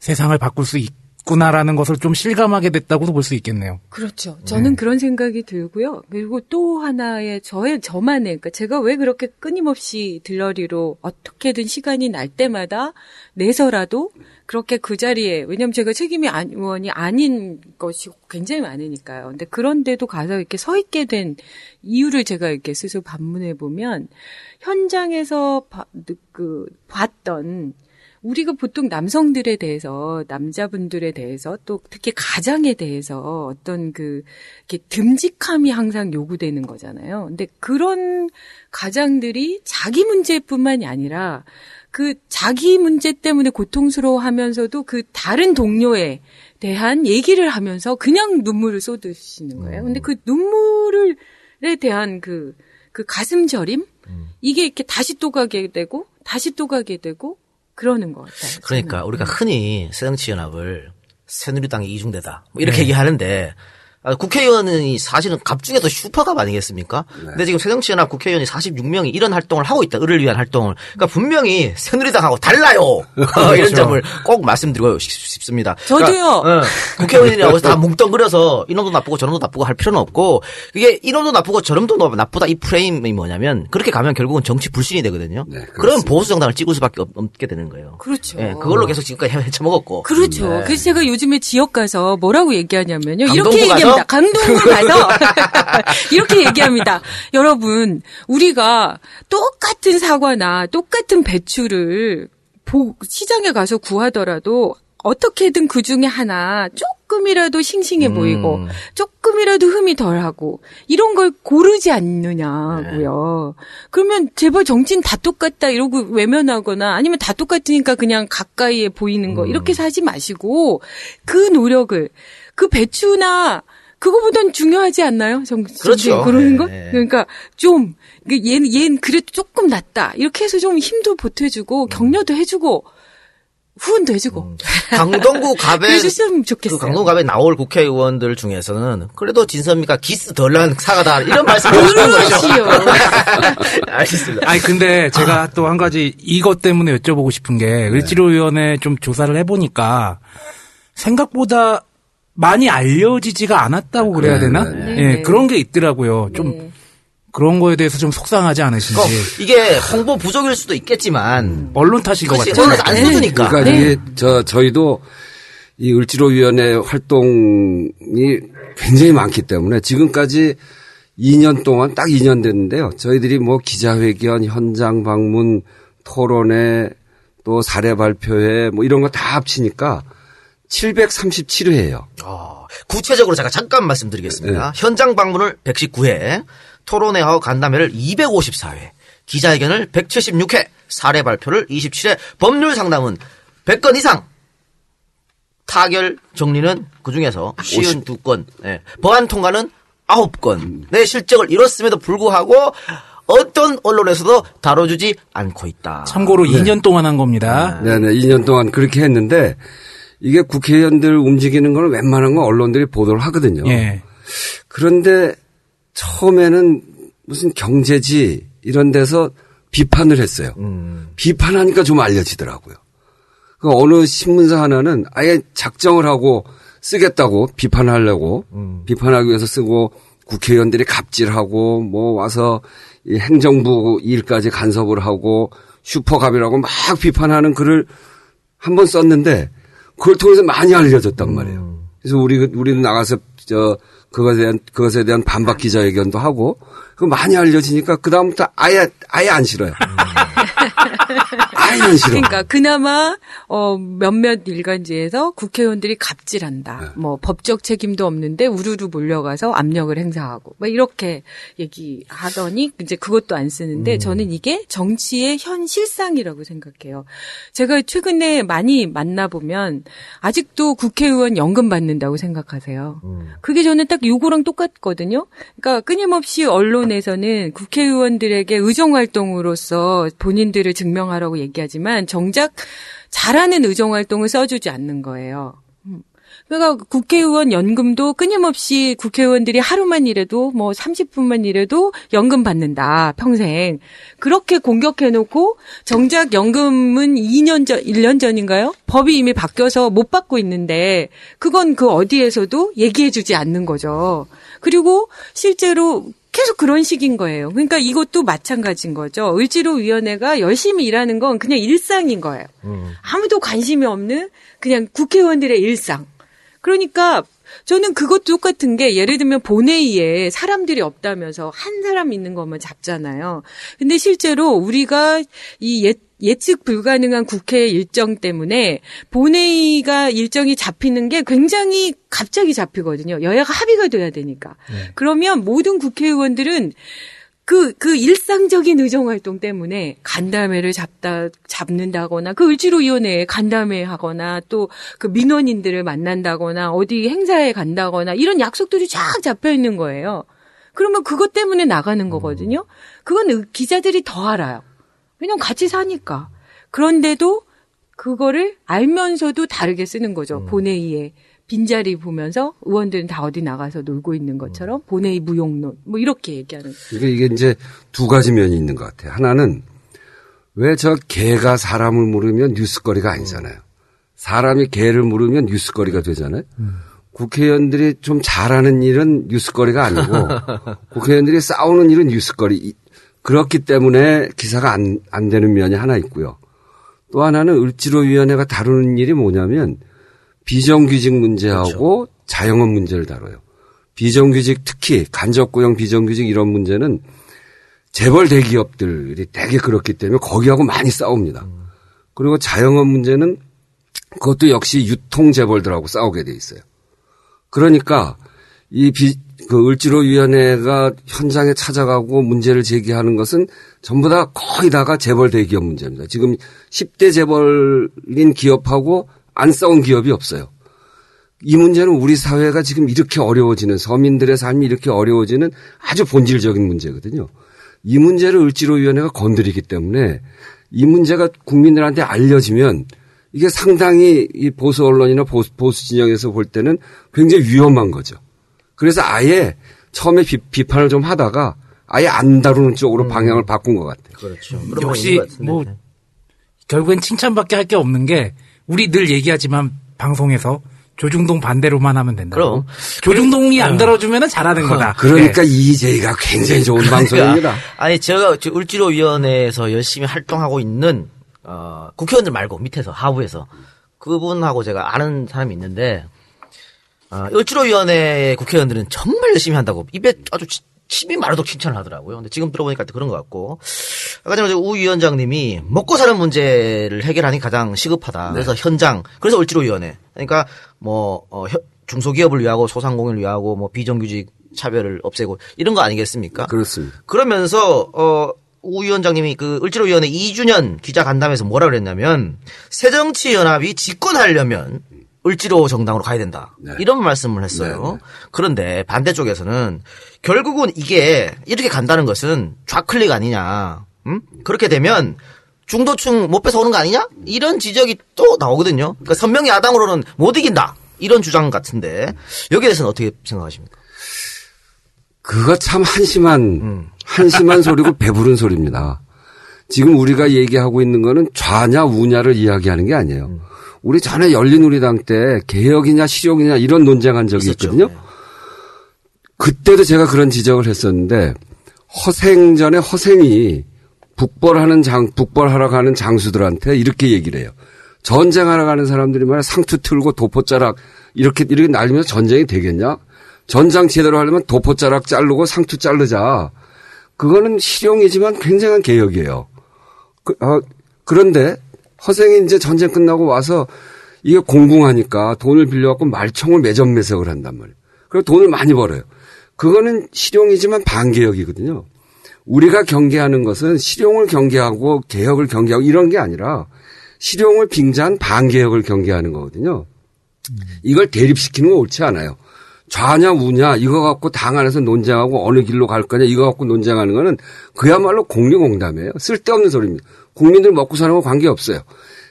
세상을 바꿀 수 있 구나라는 것을 좀 실감하게 됐다고도 볼 수 있겠네요. 그렇죠. 저는 그런 생각이 들고요. 그리고 또 하나의 저의 저만의 그러니까 제가 왜 그렇게 끊임없이 들러리로 어떻게든 시간이 날 때마다 내서라도 그렇게 그 자리에 왜냐면 제가 책임이 안, 의원이 아닌 것이 굉장히 많으니까요. 근데 그런데도 가서 이렇게 서 있게 된 이유를 제가 이렇게 스스로 반문해 보면 현장에서 바- 그 봤던 우리가 보통 남성들에 대해서 남자분들에 대해서 또 특히 가장에 대해서 어떤 그 이렇게 듬직함이 항상 요구되는 거잖아요. 근데 그런 가장들이 자기 문제뿐만이 아니라 그 자기 문제 때문에 고통스러워하면서도 그 다른 동료에 대한 얘기를 하면서 그냥 눈물을 쏟으시는 거예요. 근데 그 눈물에 대한 그, 그 가슴 저림? 이게 이렇게 다시 또 가게 되고, 다시 또 가게 되고, 그러는 것 같아요. 그러니까 저는. 우리가 흔히 새정치연합을 새누리당의 이중대다 뭐 이렇게 네. 얘기하는데 아, 국회의원이 사실은 갑 중에도 슈퍼갑 아니겠습니까? 네. 근데 지금 새정치연합 국회의원이 46명이 이런 활동을 하고 있다. 을을 위한 활동을. 그러니까 분명히 새누리당하고 달라요. 어, 이런 그렇죠. 점을 꼭 말씀드리고 싶- 싶습니다. 저도요. 그러니까, 어, 국회의원이라고 해서 다 뭉뚱그려서 이놈도 나쁘고 저놈도 나쁘고 할 필요는 없고 이게 이놈도 나쁘고 저놈도 나쁘다 이 프레임이 뭐냐면 그렇게 가면 결국은 정치 불신이 되거든요. 그럼 보수 정당을 찍을 수밖에 없, 없게 되는 거예요. 그렇죠. 예, 그걸로 계속 지금까지 헤쳐먹었고. 그렇죠. 네. 그래서 제가 요즘에 지역 가서 뭐라고 얘기하냐면요. 이렇게? 얘기합 니다. 강동구 가서 이렇게 얘기합니다. 여러분, 우리가 똑같은 사과나 똑같은 배추를 보- 시장에 가서 구하더라도 어떻게든 그 중에 하나 조금이라도 싱싱해 음. 보이고 조금이라도 흠이 덜하고 이런 걸 고르지 않느냐고요. 그러면 제발 정치인 다 똑같다 이러고 외면하거나 아니면 다 똑같으니까 그냥 가까이에 보이는 거 이렇게 사지 마시고 그 노력을 그 배추나 그거보단 중요하지 않나요? 정, 그렇죠. 그러는 네, 거? 네. 그러니까 좀그 얘는 얘는 그래도 조금 낫다 이렇게 해서 좀 힘도 보태주고 격려도 해주고 후원도 해주고 강동구 갑에. 그 강동구 갑에 나올 국회의원들 중에서는 그래도 진선미가 기스 덜난 사과다 이런 말씀을 하시는 거죠. 알겠습니다. 아니 근데 제가 또한 가지 이것 때문에 여쭤보고 싶은 게 을지로위원회 좀 조사를 해보니까 생각보다 많이 알려지지가 않았다고 그래야 되나? 네, 예, 네. 그런 게 있더라고요. 좀 그런 거에 대해서 좀 속상하지 않으신지. 꼭 이게 홍보 부족일 수도 있겠지만 언론 탓인 것 같아요. 언론 안 써주니까. 그러니까 이게 저 저희도 이 을지로위원회 활동이 굉장히 많기 때문에 지금까지 2년 동안 딱 2년 됐는데요. 저희들이 뭐 기자회견, 현장 방문, 토론회, 또 사례 발표회 뭐 이런 거 다 합치니까 737회예요. 어, 구체적으로 제가 잠깐 말씀드리겠습니다. 현장 방문을 119회, 토론회하고 간담회를 254회, 기자회견을 176회, 사례 발표를 27회, 법률 상담은 100건 이상, 타결 정리는 그 중에서 52건, 예, 법안 통과는 9건, 내 실적을 이뤘음에도 불구하고 어떤 언론에서도 다뤄주지 않고 있다. 참고로 2년 동안 한 겁니다. 네 네, 2년 동안 그렇게 했는데 이게 국회의원들 움직이는 걸 웬만한 건 언론들이 보도를 하거든요. 예. 그런데 처음에는 무슨 경제지 이런 데서 비판을 했어요. 비판하니까 좀 알려지더라고요. 그 어느 신문사 하나는 아예 작정을 하고 쓰겠다고 비판하려고 비판하기 위해서 쓰고 국회의원들이 갑질하고 뭐 와서 이 행정부 일까지 간섭을 하고 슈퍼갑이라고 막 비판하는 글을 한 번 썼는데 그걸 통해서 많이 알려졌단 말이에요. 그래서 우리 우리는 나가서 저 그것에 대한 그것에 대한 반박 기자회견도 하고 그 많이 알려지니까 그 다음부터 아예 아예 안 싫어요. 싫어. 그러니까 그나마 어 몇몇 일간지에서 국회의원들이 갑질한다. 네. 뭐 법적 책임도 없는데 우르르 몰려가서 압력을 행사하고 뭐 이렇게 얘기하더니 이제 그것도 안 쓰는데 저는 이게 정치의 현 실상이라고 생각해요. 제가 최근에 많이 만나 보면 아직도 국회의원 연금 받는다고 생각하세요. 그게 저는 딱 요거랑 똑같거든요. 그러니까 끊임없이 언론에서는 국회의원들에게 의정 활동으로서 본인들을 증명하라고 얘기하 지만 정작 잘하는 의정 활동을 써주지 않는 거예요. 음. 그러니까 국회의원 연금도 끊임없이 국회의원들이 하루만 일해도 뭐 30분만 일해도 연금 받는다, 평생. 그렇게 공격해놓고 정작 연금은 2년 전, 1년 전인가요? 법이 이미 바뀌어서 못 받고 있는데 그건 그 어디에서도 얘기해주지 않는 거죠. 그리고 실제로 계속 그런 식인 거예요. 그러니까 이것도 마찬가지인 거죠. 을지로위원회가 열심히 일하는 건 그냥 일상인 거예요. 아무도 관심이 없는 그냥 국회의원들의 일상. 그러니까 저는 그것도 똑같은 게 예를 들면 본회의에 사람들이 없다면서 한 사람 있는 것만 잡잖아요. 근데 실제로 우리가 이 예, 예측 불가능한 국회 일정 때문에 본회의가 일정이 잡히는 게 굉장히 갑자기 잡히거든요. 여야가 합의가 돼야 되니까. 그러면 모든 국회의원들은 그, 그 일상적인 의정 활동 때문에 간담회를 잡다, 잡는다거나, 그 을지로위원회에 간담회 하거나, 또 그 민원인들을 만난다거나, 어디 행사에 간다거나, 이런 약속들이 쫙 잡혀 있는 거예요. 그러면 그것 때문에 나가는 거거든요. 그건 의- 기자들이 더 알아요. 왜냐면 같이 사니까. 그런데도 그거를 알면서도 다르게 쓰는 거죠. 본회의에. 빈자리 보면서 의원들은 다 어디 나가서 놀고 있는 것처럼 본회의 무용론 뭐 이렇게 얘기하는 그러니까 이게 이제 두 가지 면이 있는 것 같아요. 하나는 왜 저 개가 사람을 물으면 뉴스거리가 아니잖아요. 사람이 개를 물으면 뉴스거리가 되잖아요. 국회의원들이 좀 잘하는 일은 뉴스거리가 아니고 국회의원들이 싸우는 일은 뉴스거리. 이- 그렇기 때문에 기사가 안, 안 되는 면이 하나 있고요. 또 하나는 을지로위원회가 다루는 일이 뭐냐면 비정규직 문제하고 자영업 문제를 다뤄요. 비정규직 특히 간접고용 비정규직 이런 문제는 재벌 대기업들이 되게 그렇기 때문에 거기하고 많이 싸웁니다. 그리고 자영업 문제는 그것도 역시 유통 재벌들하고 싸우게 돼 있어요. 그러니까 이 비, 그 을지로위원회가 현장에 찾아가고 문제를 제기하는 것은 전부 다 거의 다가 재벌 대기업 문제입니다. 지금 10대 재벌인 기업하고 안 싸운 기업이 없어요. 이 문제는 우리 사회가 지금 이렇게 어려워지는 서민들의 삶이 이렇게 어려워지는 아주 본질적인 문제거든요. 이 문제를 을지로위원회가 건드리기 때문에 이 문제가 국민들한테 알려지면 이게 상당히 이 보수 언론이나 보수, 보수 진영에서 볼 때는 굉장히 위험한 거죠. 그래서 아예 처음에 비, 판을좀 하다가 아예 안 다루는 쪽으로 방향을 바꾼 것 같아요. 그렇죠. 역시 뭐 결국엔 칭찬밖에 할 게 없는 게 우리 늘 얘기하지만 방송에서 조중동 반대로만 하면 된다. 그럼. 조중동이 안 들어주면 잘하는 거다. 그러니까 네. 이재희가 굉장히 좋은 방송입니다. 그러니까 아니 제가 저 을지로위원회에서 열심히 활동하고 있는 어, 국회의원들 말고 밑에서 하부에서 그분하고 제가 아는 사람이 있는데 어, 을지로위원회 국회의원들은 정말 열심히 한다고 입에 아주 치- 침이 마르도록 칭찬을 하더라고요. 근데 지금 들어보니까 또 그런 것 같고 아까 전에 우 위원장님이 먹고 사는 문제를 해결하는 게 가장 시급하다. 그래서 현장 그래서 을지로위원회 그러니까 뭐 어, 혀- 중소기업을 위하고 소상공인을 위하고 뭐 비정규직 차별을 없애고 이런 거 아니겠습니까? 그렇습니다. 그러면서 어 우 위원장님이 그 을지로위원회 2주년 기자 간담회에서 뭐라 그랬냐면 새정치연합이 집권하려면 을지로 정당으로 가야 된다. 이런 말씀을 했어요. 그런데 반대쪽에서는 결국은 이게 이렇게 간다는 것은 좌클릭 아니냐. 음? 그렇게 되면 중도층 못 뺏어오는 거 아니냐? 이런 지적이 또 나오거든요. 그러니까 선명 야당으로는 못 이긴다. 이런 주장 같은데 여기에 대해서는 어떻게 생각하십니까? 그거 참 한심한, 한심한 소리고 배부른 소리입니다. 지금 우리가 얘기하고 있는 거는 좌냐 우냐를 이야기하는 게 아니에요. 우리 전에 열린우리당 때 개혁이냐 실용이냐 이런 논쟁한 적이 있거든요. 그때도 제가 그런 지적을 했었는데 허생 전에 허생이 북벌하는 장, 북벌하러 가는 장수들한테 이렇게 얘기를 해요. 전쟁하러 가는 사람들이 말이야 상투 틀고 도포자락 이렇게 이렇게 날리면서 전쟁이 되겠냐? 전장 제대로 하려면 도포자락 자르고 상투 자르자. 그거는 실용이지만 굉장한 개혁이에요. 그, 어, 그런데 허생이 이제 전쟁 끝나고 와서 이게 공공하니까 돈을 빌려갖고 말총을 매점 매석을 한단 말이에요. 그리고 돈을 많이 벌어요. 그거는 실용이지만 반개혁이거든요. 우리가 경계하는 것은 실용을 경계하고 개혁을 경계하고 이런 게 아니라 실용을 빙자한 반개혁을 경계하는 거거든요. 이걸 대립시키는 건 옳지 않아요. 좌냐 우냐 이거 갖고 당 안에서 논쟁하고 어느 길로 갈 거냐 이거 갖고 논쟁하는 거는 그야말로 공리공담이에요. 쓸데없는 소리입니다. 국민들 먹고 사는 거 관계없어요.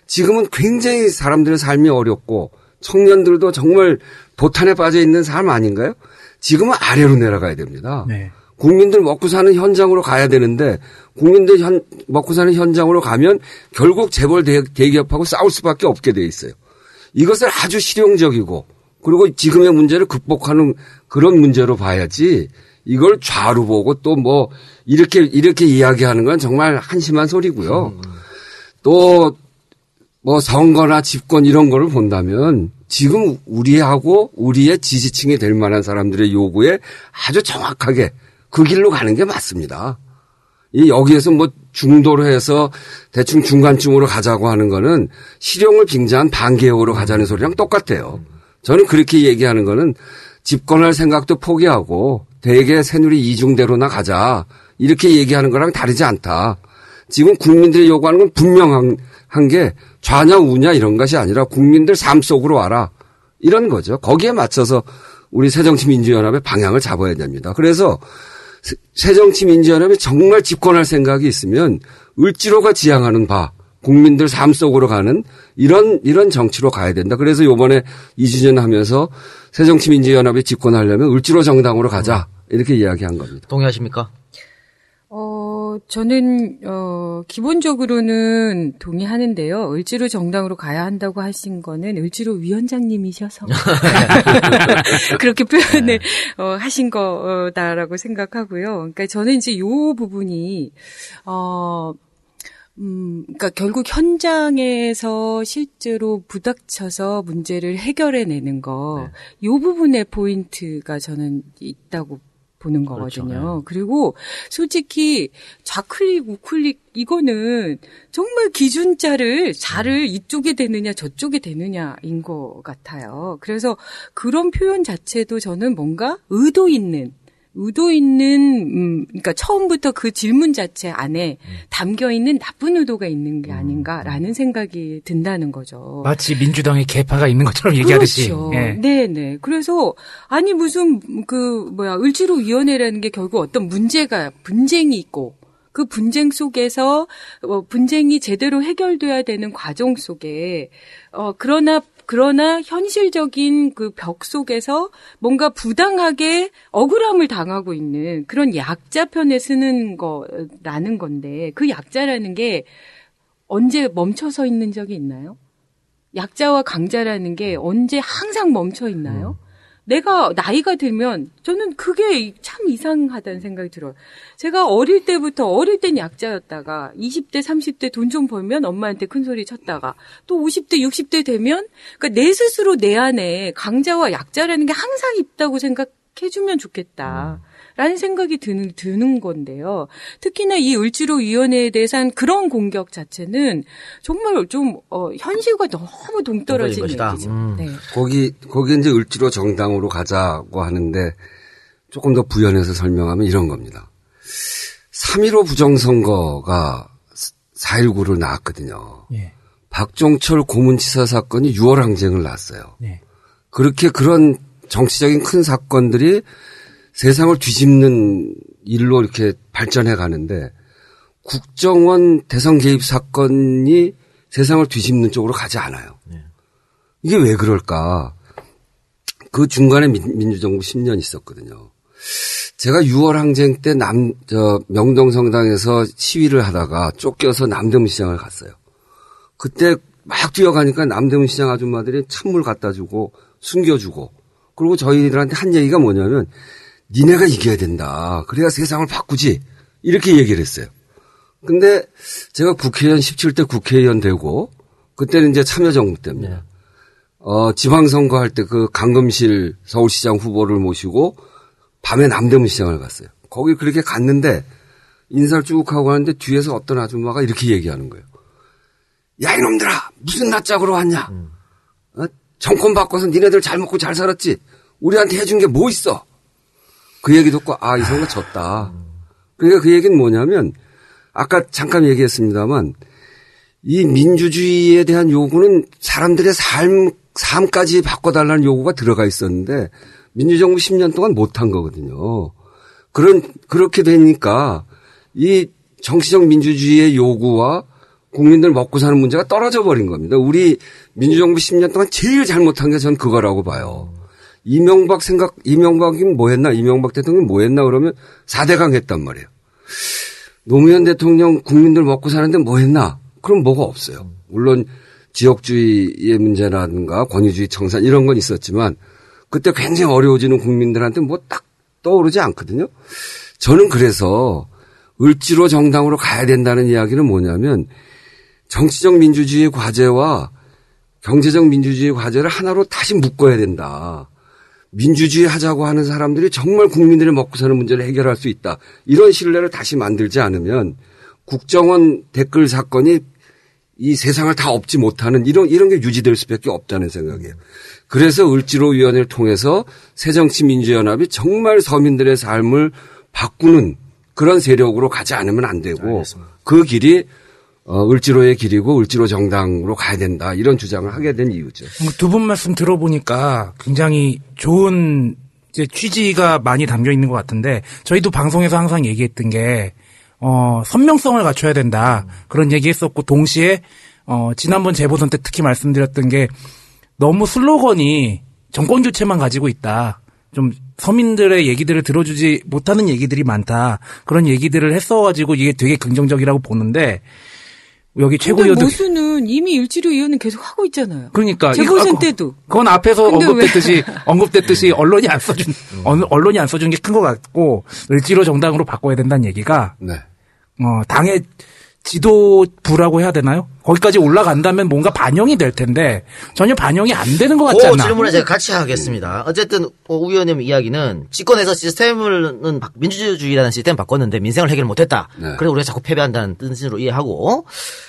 지금은 굉장히 사람들의 삶이 어렵고 청년들도 정말 도탄에 빠져 있는 삶 아닌가요? 지금은 아래로 내려가야 됩니다. 네. 국민들 먹고 사는 현장으로 가야 되는데 국민들 현, 먹고 사는 현장으로 가면 결국 재벌 대, 대기업하고 싸울 수밖에 없게 돼 있어요. 이것을 아주 실용적이고 그리고 지금의 문제를 극복하는 그런 문제로 봐야지 이걸 좌로 보고 또 뭐 이렇게 이렇게 이야기하는 건 정말 한심한 소리고요. 또뭐 선거나 집권 이런 거를 본다면 지금 우리하고 우리의 지지층이 될 만한 사람들의 요구에 아주 정확하게 그 길로 가는 게 맞습니다. 이 여기에서 뭐 중도로 해서 대충 중간쯤으로 가자고 하는 거는 실용을 빙자한 반개혁으로 가자는 소리랑 똑같아요. 저는 그렇게 얘기하는 거는 집권할 생각도 포기하고 대개 새누리 이중대로나 가자. 이렇게 얘기하는 거랑 다르지 않다. 지금 국민들이 요구하는 건 분명한 게 좌냐 우냐 이런 것이 아니라 국민들 삶 속으로 와라. 이런 거죠. 거기에 맞춰서 우리 새정치민주연합의 방향을 잡아야 됩니다. 그래서 새정치민주연합이 정말 집권할 생각이 있으면 을지로가 지향하는 바 국민들 삶 속으로 가는 이런 이런 정치로 가야 된다. 그래서 요번에 2주년 하면서 새정치민주연합이 집권하려면 을지로 정당으로 가자. 이렇게 이야기한 겁니다. 동의하십니까? 어, 저는, 어, 기본적으로는 동의하는데요. 을지로 정당으로 가야 한다고 하신 거는 을지로 위원장님이셔서. 그렇게 표현을, 어, 하신 거다라고 생각하고요. 그러니까 저는 이제 요 부분이, 어, 음, 그러니까 결국 현장에서 실제로 부닥쳐서 문제를 해결해내는 거, 네. 요 부분에 포인트가 저는 있다고 보는 거거든요. 그렇죠. 네. 그리고 솔직히 좌클릭, 우클릭 이거는 정말 기준자를 자를 이쪽에 되느냐 저쪽에 되느냐인 것 같아요. 그래서 그런 표현 자체도 저는 뭔가 의도 있는 의도 있는 음 그러니까 처음부터 그 질문 자체 안에 담겨 있는 나쁜 의도가 있는 게 아닌가라는 생각이 든다는 거죠. 마치 민주당의 개파가 있는 것처럼 얘기하듯이. 그렇죠. 예. 네, 네. 그래서 아니 무슨 그 뭐야 을지로 위원회라는 게 결국 어떤 문제가 분쟁이 있고 그 분쟁 속에서 어, 분쟁이 제대로 해결돼야 되는 과정 속에 어 그러나 그러나 현실적인 그 벽 속에서 뭔가 부당하게 억울함을 당하고 있는 그런 약자 편에 쓰는 거라는 건데 그 약자라는 게 언제 멈춰서 있는 적이 있나요? 약자와 강자라는 게 언제 항상 멈춰 있나요? 내가 나이가 들면 저는 그게 참 이상하다는 생각이 들어요. 제가 어릴 때부터 어릴 땐 약자였다가 20대, 30대 돈 좀 벌면 엄마한테 큰 소리 쳤다가 또 50대, 60대 되면 그러니까 내 스스로 내 안에 강자와 약자라는 게 항상 있다고 생각해주면 좋겠다. 라는 생각이 드는, 드는 건데요. 특히나 이 을지로위원회에 대해서는 그런 공격 자체는 정말 좀, 어, 현실과 너무 동떨어진 것이다. 얘기죠. 음. 네. 거기 거기 이제 을지로 정당으로 가자고 하는데 조금 더 부연해서 설명하면 이런 겁니다. 3.15 부정선거가 4.19를 낳았거든요. 예. 박종철 고문치사 사건이 6월 항쟁을 낳았어요. 예. 그렇게 그런 정치적인 큰 사건들이 세상을 뒤집는 일로 이렇게 발전해 가는데 국정원 대선 개입 사건이 세상을 뒤집는 쪽으로 가지 않아요. 이게 왜 그럴까? 그 중간에 민, 민주정부 10년 있었거든요. 제가 6월 항쟁 때 남, 저, 명동성당에서 시위를 하다가 쫓겨서 남대문 시장을 갔어요. 그때 막 뛰어가니까 남대문 시장 아줌마들이 찬물 갖다 주고 숨겨주고 그리고 저희들한테 한 얘기가 뭐냐면 니네가 이겨야 된다. 그래야 세상을 바꾸지. 이렇게 얘기를 했어요. 근데 제가 국회의원 17대 국회의원 되고 그때는 이제 참여정부 때입니다. 어, 지방선거 할 때 그 강금실 서울시장 후보를 모시고 밤에 남대문 시장을 갔어요. 거기 그렇게 갔는데 인사를 쭉 하고 가는데 뒤에서 어떤 아줌마가 이렇게 얘기하는 거예요. 야, 이놈들아! 무슨 낯짝으로 왔냐? 어? 정권 바꿔서 니네들 잘 먹고 잘 살았지? 우리한테 해준 게 뭐 있어? 그 얘기 듣고, 아, 이 선거 졌다. 그러니까 그 얘기는 뭐냐면, 아까 잠깐 얘기했습니다만, 이 민주주의에 대한 요구는 사람들의 삶, 삶까지 바꿔달라는 요구가 들어가 있었는데, 민주정부 10년 동안 못한 거거든요. 그런, 그렇게 되니까, 이 정치적 민주주의의 요구와 국민들 먹고 사는 문제가 떨어져 버린 겁니다. 우리 민주정부 10년 동안 제일 잘못한 게 전 그거라고 봐요. 이명박 생각, 이명박이 뭐 했나, 이명박 대통령이 뭐 했나 그러면 4대강 했단 말이에요. 노무현 대통령 국민들 먹고 사는데 뭐 했나? 그럼 뭐가 없어요. 물론 지역주의의 문제라든가 권위주의 청산 이런 건 있었지만 그때 굉장히 어려워지는 국민들한테 뭐 딱 떠오르지 않거든요. 저는 그래서 을지로 정당으로 가야 된다는 이야기는 뭐냐면 정치적 민주주의 과제와 경제적 민주주의 과제를 하나로 다시 묶어야 된다. 민주주의 하자고 하는 사람들이 정말 국민들이 먹고 사는 문제를 해결할 수 있다. 이런 신뢰를 다시 만들지 않으면 국정원 댓글 사건이 이 세상을 다 업지 못하는 이런 이런 게 유지될 수밖에 없다는 생각이에요. 그래서 을지로위원회를 통해서 새정치민주연합이 정말 서민들의 삶을 바꾸는 그런 세력으로 가지 않으면 안 되고 그 길이 어, 을지로의 길이고 을지로 정당으로 가야 된다 이런 주장을 하게 된 이유죠. 두 분 말씀 들어보니까 굉장히 좋은 이제 취지가 많이 담겨 있는 것 같은데 저희도 방송에서 항상 얘기했던 게 어, 선명성을 갖춰야 된다 그런 얘기했었고 동시에 어, 지난번 재보선 때 특히 말씀드렸던 게 너무 슬로건이 정권 교체만 가지고 있다. 좀 서민들의 얘기들을 들어주지 못하는 얘기들이 많다. 그런 얘기들을 했어가지고 이게 되게 긍정적이라고 보는데 여기 근데 최고위원들 모수는 이미 일지로 의원은 계속 하고 있잖아요. 그러니까 재보선 이거- 때도. 그건 앞에서? 언급됐듯이 언급됐듯이 언론이 안 써준 언- 언론이 안 써준 게 큰 것 같고 을지로 정당으로 바꿔야 된다는 얘기가 네. 어 당의 지도부라고 해야 되나요? 거기까지 올라간다면 뭔가 반영이 될 텐데 전혀 반영이 안 되는 것 같지 그 않나? 질문을 제가 같이 하겠습니다. 어쨌든 어, 우 의원님 이야기는 집권에서 시스템을 바- 민주주의라는 시스템 바꿨는데 민생을 해결 못했다. 네. 그래서 우리가 자꾸 패배한다는 뜻으로 이해하고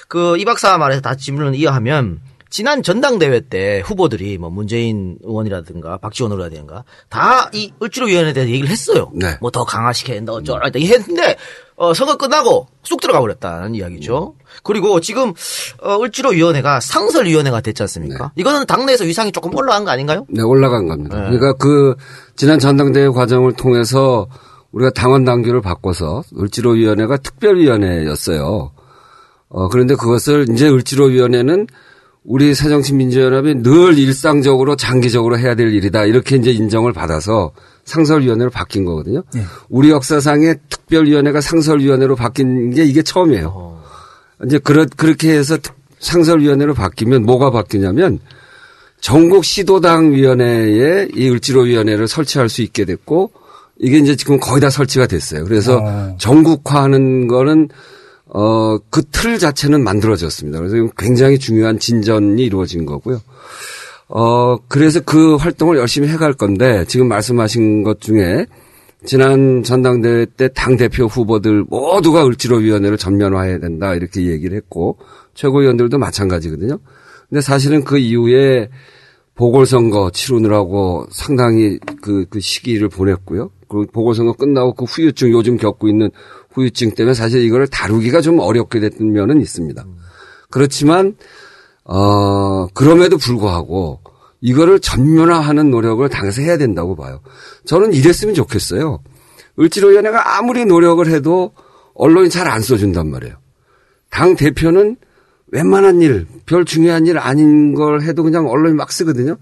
그 이 박사 말에서 다 질문을 이해하면 지난 전당대회 때 후보들이 뭐 문재인 의원이라든가 박지원 의원이라든가 다 이 을지로위원회에 대해서 얘기를 했어요. 네. 뭐 더 강화시켜야 된다 어쩌라 했다 했는데 어, 선거 끝나고 쑥 들어가 버렸다는 이야기죠. 그리고 지금 어, 을지로위원회가 상설위원회가 됐지 않습니까? 이거는 당내에서 위상이 조금 올라간 거 아닌가요? 네, 올라간 겁니다. 네. 그러니까 그 지난 전당대회 과정을 통해서 우리가 당원 당규를 바꿔서 을지로위원회가 특별위원회였어요. 어, 그런데 그것을 이제 을지로위원회는 우리 새정치민주연합이 늘 일상적으로 장기적으로 해야 될 일이다. 이렇게 이제 인정을 받아서 상설위원회로 바뀐 거거든요. 우리 역사상에 특별위원회가 상설위원회로 바뀐 게 이게 처음이에요. 이제 그렇, 그렇게 해서 특- 상설위원회로 바뀌면 뭐가 바뀌냐면 전국 시도당 위원회에 이 을지로 위원회를 설치할 수 있게 됐고 이게 이제 지금 거의 다 설치가 됐어요. 그래서 어. 전국화하는 거는 어, 그 틀 자체는 만들어졌습니다. 그래서 굉장히 중요한 진전이 이루어진 거고요. 어, 그래서 그 활동을 열심히 해갈 건데 지금 말씀하신 것 중에 지난 전당대회 때 당대표 후보들 모두가 을지로위원회를 전면화해야 된다 이렇게 얘기를 했고 최고위원들도 마찬가지거든요. 근데 사실은 그 이후에 보궐선거 치르느라고 상당히 그, 그 시기를 보냈고요. 그리고 보궐선거 끝나고 그 후유증, 요즘 겪고 있는 후유증 때문에 사실 이거를 다루기가 좀 어렵게 됐던 면은 있습니다. 그렇지만, 어, 그럼에도 불구하고 이거를 전면화하는 노력을 당에서 해야 된다고 봐요. 저는 이랬으면 좋겠어요. 을지로위원회가 아무리 노력을 해도 언론이 잘 안 써준단 말이에요. 당 대표는 웬만한 일, 별 중요한 일 아닌 걸 해도 그냥 언론이 막 쓰거든요.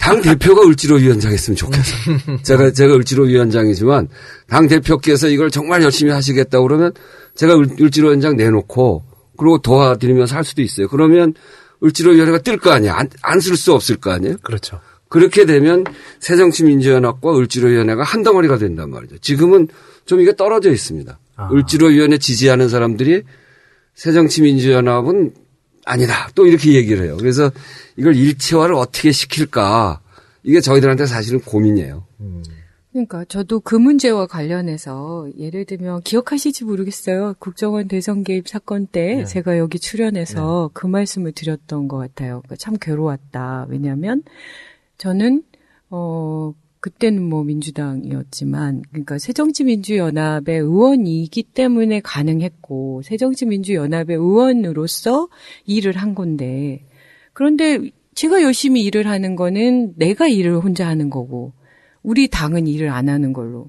당 대표가 을지로 위원장 했으면 좋겠어. 제가, 제가 을지로 위원장이지만 당 대표께서 이걸 정말 열심히 하시겠다 그러면 제가 을- 을지로 위원장 내놓고 그리고 도와드리면서 할 수도 있어요. 그러면 을지로 위원회가 뜰 거 아니야. 안 쓸 수 없을 거 아니에요. 그렇죠. 그렇게 되면 새정치민주연합과 을지로위원회가 한 덩어리가 된단 말이죠. 지금은 좀 이게 떨어져 있습니다. 을지로위원회 지지하는 사람들이 새정치민주연합은 아니다. 또 이렇게 얘기를 해요. 그래서 이걸 일체화를 어떻게 시킬까. 이게 저희들한테 사실은 고민이에요. 그러니까 저도 그 문제와 관련해서 예를 들면 기억하실지 모르겠어요. 국정원 대선 개입 사건 때 네. 제가 여기 출연해서 그 말씀을 드렸던 것 같아요. 그러니까 참 괴로웠다. 왜냐하면 저는 어 그때는 뭐 민주당이었지만 그러니까 새정치민주연합의 의원이기 때문에 가능했고 새정치민주연합의 의원으로서 일을 한 건데 그런데 제가 열심히 일을 하는 거는 내가 일을 혼자 하는 거고 우리 당은 일을 안 하는 걸로.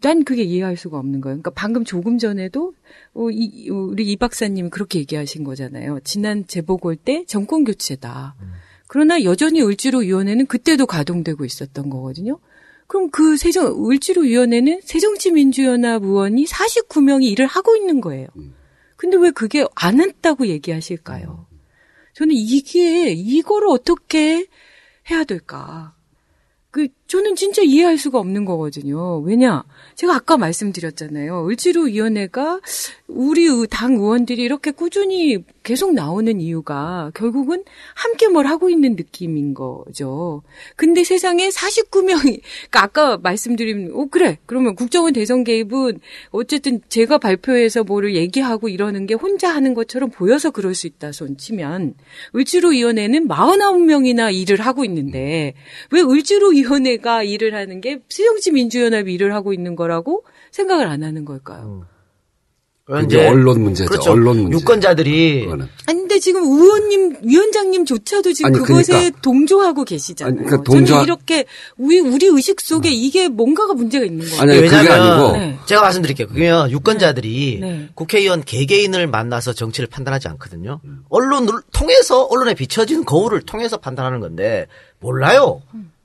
난 그게 이해할 수가 없는 거예요. 그러니까 방금 조금 전에도 어, 이- 우리 이 박사님이 그렇게 얘기하신 거잖아요. 지난 재보궐 때 정권 교체다. 그러나 여전히 을지로위원회는 그때도 가동되고 있었던 거거든요. 그럼 그 세정 을지로위원회는 새정치민주연합 의원이 49명이 일을 하고 있는 거예요. 근데 왜 그게 안 했다고 얘기하실까요? 저는 이게 이거를 어떻게 해야 될까? 그 저는 진짜 이해할 수가 없는 거거든요. 왜냐? 제가 아까 말씀드렸잖아요. 을지로위원회가 우리 의- 당 의원들이 이렇게 꾸준히 계속 나오는 이유가 결국은 함께 뭘 하고 있는 느낌인 거죠. 근데 세상에 49명이, 그러니까 아까 말씀드린, 어, 그래. 그러면 국정원 대선 개입은 어쨌든 제가 발표해서 뭐를 얘기하고 이러는 게 혼자 하는 것처럼 보여서 그럴 수 있다 손 치면 을지로위원회는 49명이나 일을 하고 있는데 왜 을지로위원회가 일을 하는 게 새정치 민주연합이 일을 하고 있는 거라고 생각을 안 하는 걸까요? 그게 언론 문제죠. 그렇죠. 언론 문제. 유권자들이 아니 근데 지금 의원님 위원장님조차도 지금 아니, 그것에 그러니까. 동조하고 계시잖아요. 아니, 그러니까 동조- 저는 이렇게 우리 우리 의식 속에 이게 뭔가가 문제가 있는 거예요. 아니, 그게 왜냐면 아니고. 네. 제가 말씀드릴게요. 그러면 유권자들이 네. 국회의원 개개인을 만나서 정치를 판단하지 않거든요. 언론을 통해서 언론에 비춰진 거울을 통해서 판단하는 건데 몰라요.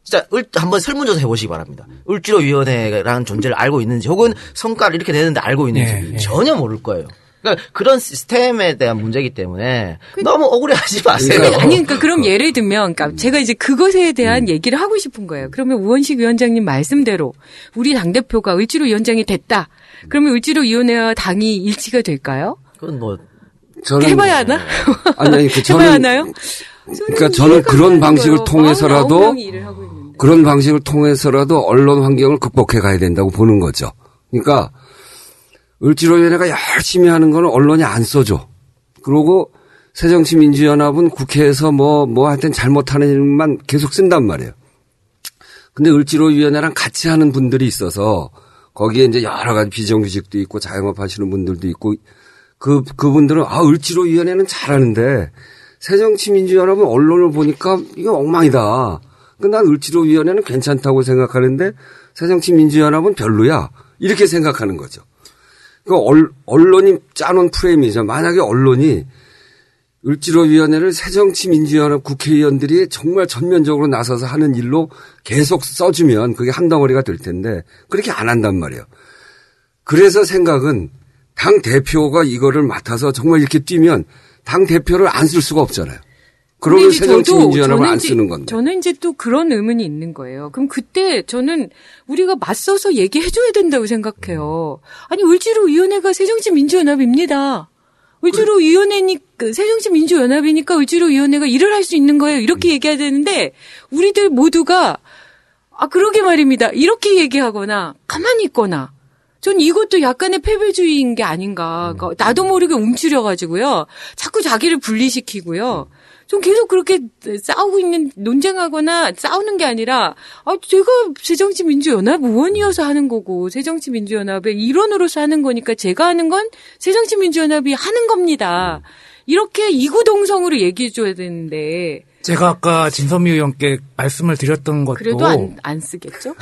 진짜 을, 한번 설문조사 해보시기 바랍니다. 을지로위원회라는 존재를 알고 있는지 혹은 성과를 이렇게 내는데 알고 있는지 네, 네. 전혀 모를 거예요. 그러니까 그런 시스템에 대한 문제이기 때문에 너무 억울해하지 마세요. 아니, 아니, 그러니까 그럼 예를 들면, 그러니까 제가 이제 그것에 대한 얘기를 하고 싶은 거예요. 그러면 우원식 위원장님 말씀대로 우리 당 대표가 을지로 위원장이 됐다. 그러면 을지로 위원회와 당이 일치가 될까요? 그건 뭐 저는 해봐야 하나? 아니 아니 그 해봐야 저는 하나요? 그러니까 저는 그런 방식을 통해서라도 49명이 일을 하고 있는데. 그런 방식을 통해서라도 언론 환경을 극복해 가야 된다고 보는 거죠. 그러니까 을지로위원회가 열심히 하는 거는 언론이 안 써줘. 그리고 새정치민주연합은 국회에서 뭐, 뭐 하여튼 잘못하는 일만 계속 쓴단 말이에요. 근데 을지로위원회랑 같이 하는 분들이 있어서 거기에 이제 여러 가지 비정규직도 있고 자영업 하시는 분들도 있고 그, 그분들은 아, 을지로위원회는 잘하는데 새정치민주연합은 언론을 보니까 이게 엉망이다. 근데 난 을지로위원회는 괜찮다고 생각하는데 새정치민주연합은 별로야. 이렇게 생각하는 거죠. 그 얼- 언론이 짜놓은 프레임이죠. 만약에 언론이 을지로위원회를 새정치민주연합 국회의원들이 정말 전면적으로 나서서 하는 일로 계속 써주면 그게 한 덩어리가 될 텐데 그렇게 안 한단 말이에요. 그래서 생각은 당 대표가 이거를 맡아서 정말 이렇게 뛰면 당 대표를 안 쓸 수가 없잖아요. 그러면 새정치민주연합을 저는 안 이제- 쓰는 건데. 저는 이제 또 그런 의문이 있는 거예요. 그럼 그때 저는 우리가 맞서서 얘기해줘야 된다고 생각해요. 아니 을지로위원회가 새정치민주연합입니다. 을지로위원회니 그 새정치민주연합이니까 을지로위원회가 일을 할 수 있는 거예요. 이렇게 얘기해야 되는데 우리들 모두가 아 그러게 말입니다. 이렇게 얘기하거나 가만히 있거나 전 이것도 약간의 패배주의인 게 아닌가. 그러니까 나도 모르게 움츠려가지고요. 자꾸 자기를 분리시키고요. 좀 계속 그렇게 싸우고 있는, 논쟁하거나 싸우는 게 아니라, 아, 제가 새정치민주연합 의원이어서 하는 거고, 새정치민주연합의 일원으로서 하는 거니까 제가 하는 건 새정치민주연합이 하는 겁니다. 이렇게 이구동성으로 얘기해 줘야 되는데, 제가 아까 진선미 의원께 말씀을 드렸던 것도 그래도 안, 안 쓰겠죠?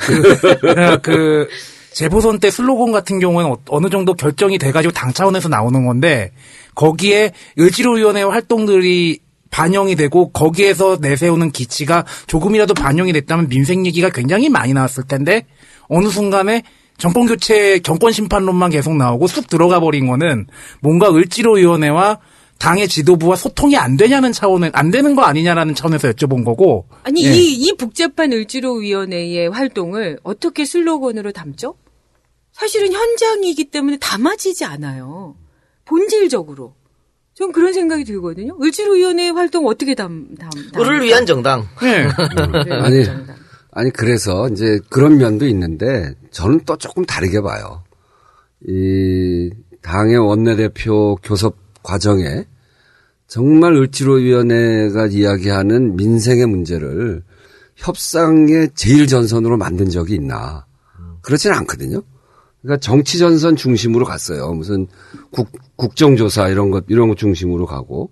그러니까 그 재보선 때 슬로건 같은 경우에는 어- 어느 정도 결정이 돼가지고 당 차원에서 나오는 건데 거기에 을지로위원회 활동들이 반영이 되고 거기에서 내세우는 기치가 조금이라도 반영이 됐다면 민생 얘기가 굉장히 많이 나왔을 텐데 어느 순간에 정권 교체 정권 심판론만 계속 나오고 쑥 들어가 버린 거는 뭔가 을지로 위원회와 당의 지도부와 소통이 안 되냐는 차원은 안 되는 거 아니냐라는 차원에서 여쭤본 거고 아니, 예. 이, 이 복잡한 을지로 위원회의 활동을 어떻게 슬로건으로 담죠? 사실은 현장이기 때문에 담아지지 않아요. 본질적으로. 전 그런 생각이 들거든요. 을지로위원회 활동 어떻게 담, 담, 담 을을 위한 정당. 네. 아니, 아니, 그래서 이제 그런 면도 있는데 저는 또 조금 다르게 봐요. 이 당의 원내대표 교섭 과정에 정말 을지로위원회가 이야기하는 민생의 문제를 협상의 제일 전선으로 만든 적이 있나. 그렇지는 않거든요. 그러니까 정치 전선 중심으로 갔어요. 무슨 국, 국정조사 이런 것, 이런 것 중심으로 가고.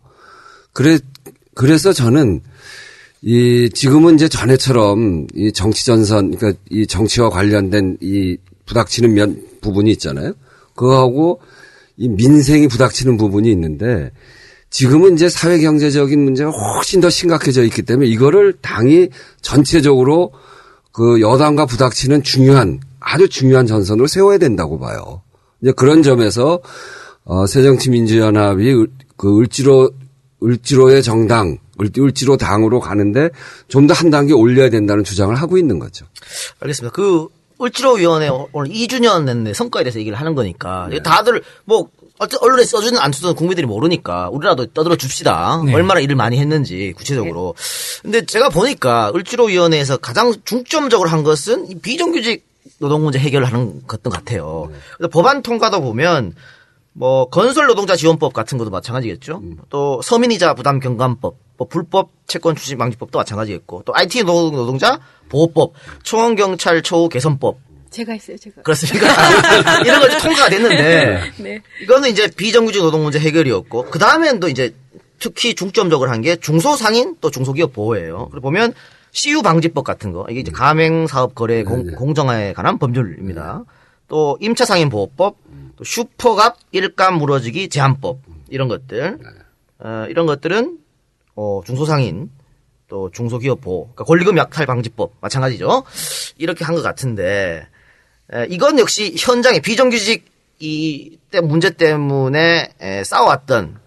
그래, 그래서 저는 이 지금은 이제 전에처럼 이 정치 전선, 그러니까 이 정치와 관련된 이 부닥치는 면 부분이 있잖아요. 그거하고 이 민생이 부닥치는 부분이 있는데 지금은 이제 사회 경제적인 문제가 훨씬 더 심각해져 있기 때문에 이거를 당이 전체적으로 그 여당과 부닥치는 중요한 아주 중요한 전선으로 세워야 된다고 봐요. 이제 그런 점에서 어 새정치민주연합이 을, 그 을지로 을지로의 정당 을지로 당으로 가는데 좀 더 한 단계 올려야 된다는 주장을 하고 있는 거죠. 알겠습니다. 그 을지로 위원회 오늘 2주년 냈네 성과에 대해서 얘기를 하는 거니까 다들 뭐 어쨌든 언론에 써주는 안 써주는 국민들이 모르니까 우리라도 떠들어 줍시다. 네. 얼마나 일을 많이 했는지 구체적으로. 근데 제가 보니까 을지로 위원회에서 가장 중점적으로 한 것은 이 비정규직 노동 문제 해결하는 것던 같아요. 그래서 법안 통과도 보면 뭐 건설 노동자 지원법 같은 것도 마찬가지겠죠. 또 서민이자 부담 경감법, 뭐 불법 채권 추진 방지법도 마찬가지겠고 또 IT 노동- 노동자 보호법, 초원 경찰 처우 개선법 제가 했어요, 제가. 그렇습니까? 이런 거 통과가 됐는데 네. 이거는 이제 비정규직 노동 문제 해결이었고 그 다음엔 또 이제 특히 중점적으로 한 게 중소상인 또 중소기업 보호예요. 그리고 보면 CU 방지법 같은 거. 이게 이제 가맹 사업 거래 공, 공정화에 관한 법률입니다. 또 임차 상인 보호법, 또 슈퍼갑 일감 무너지기 제한법 이런 것들. 어, 이런 것들은 어, 중소상인 또 중소기업 보호, 그러니까 권리금 약탈 방지법 마찬가지죠. 이렇게 한 것 같은데 에, 이건 역시 현장의 비정규직 이 때 문제 때문에 에, 싸워왔던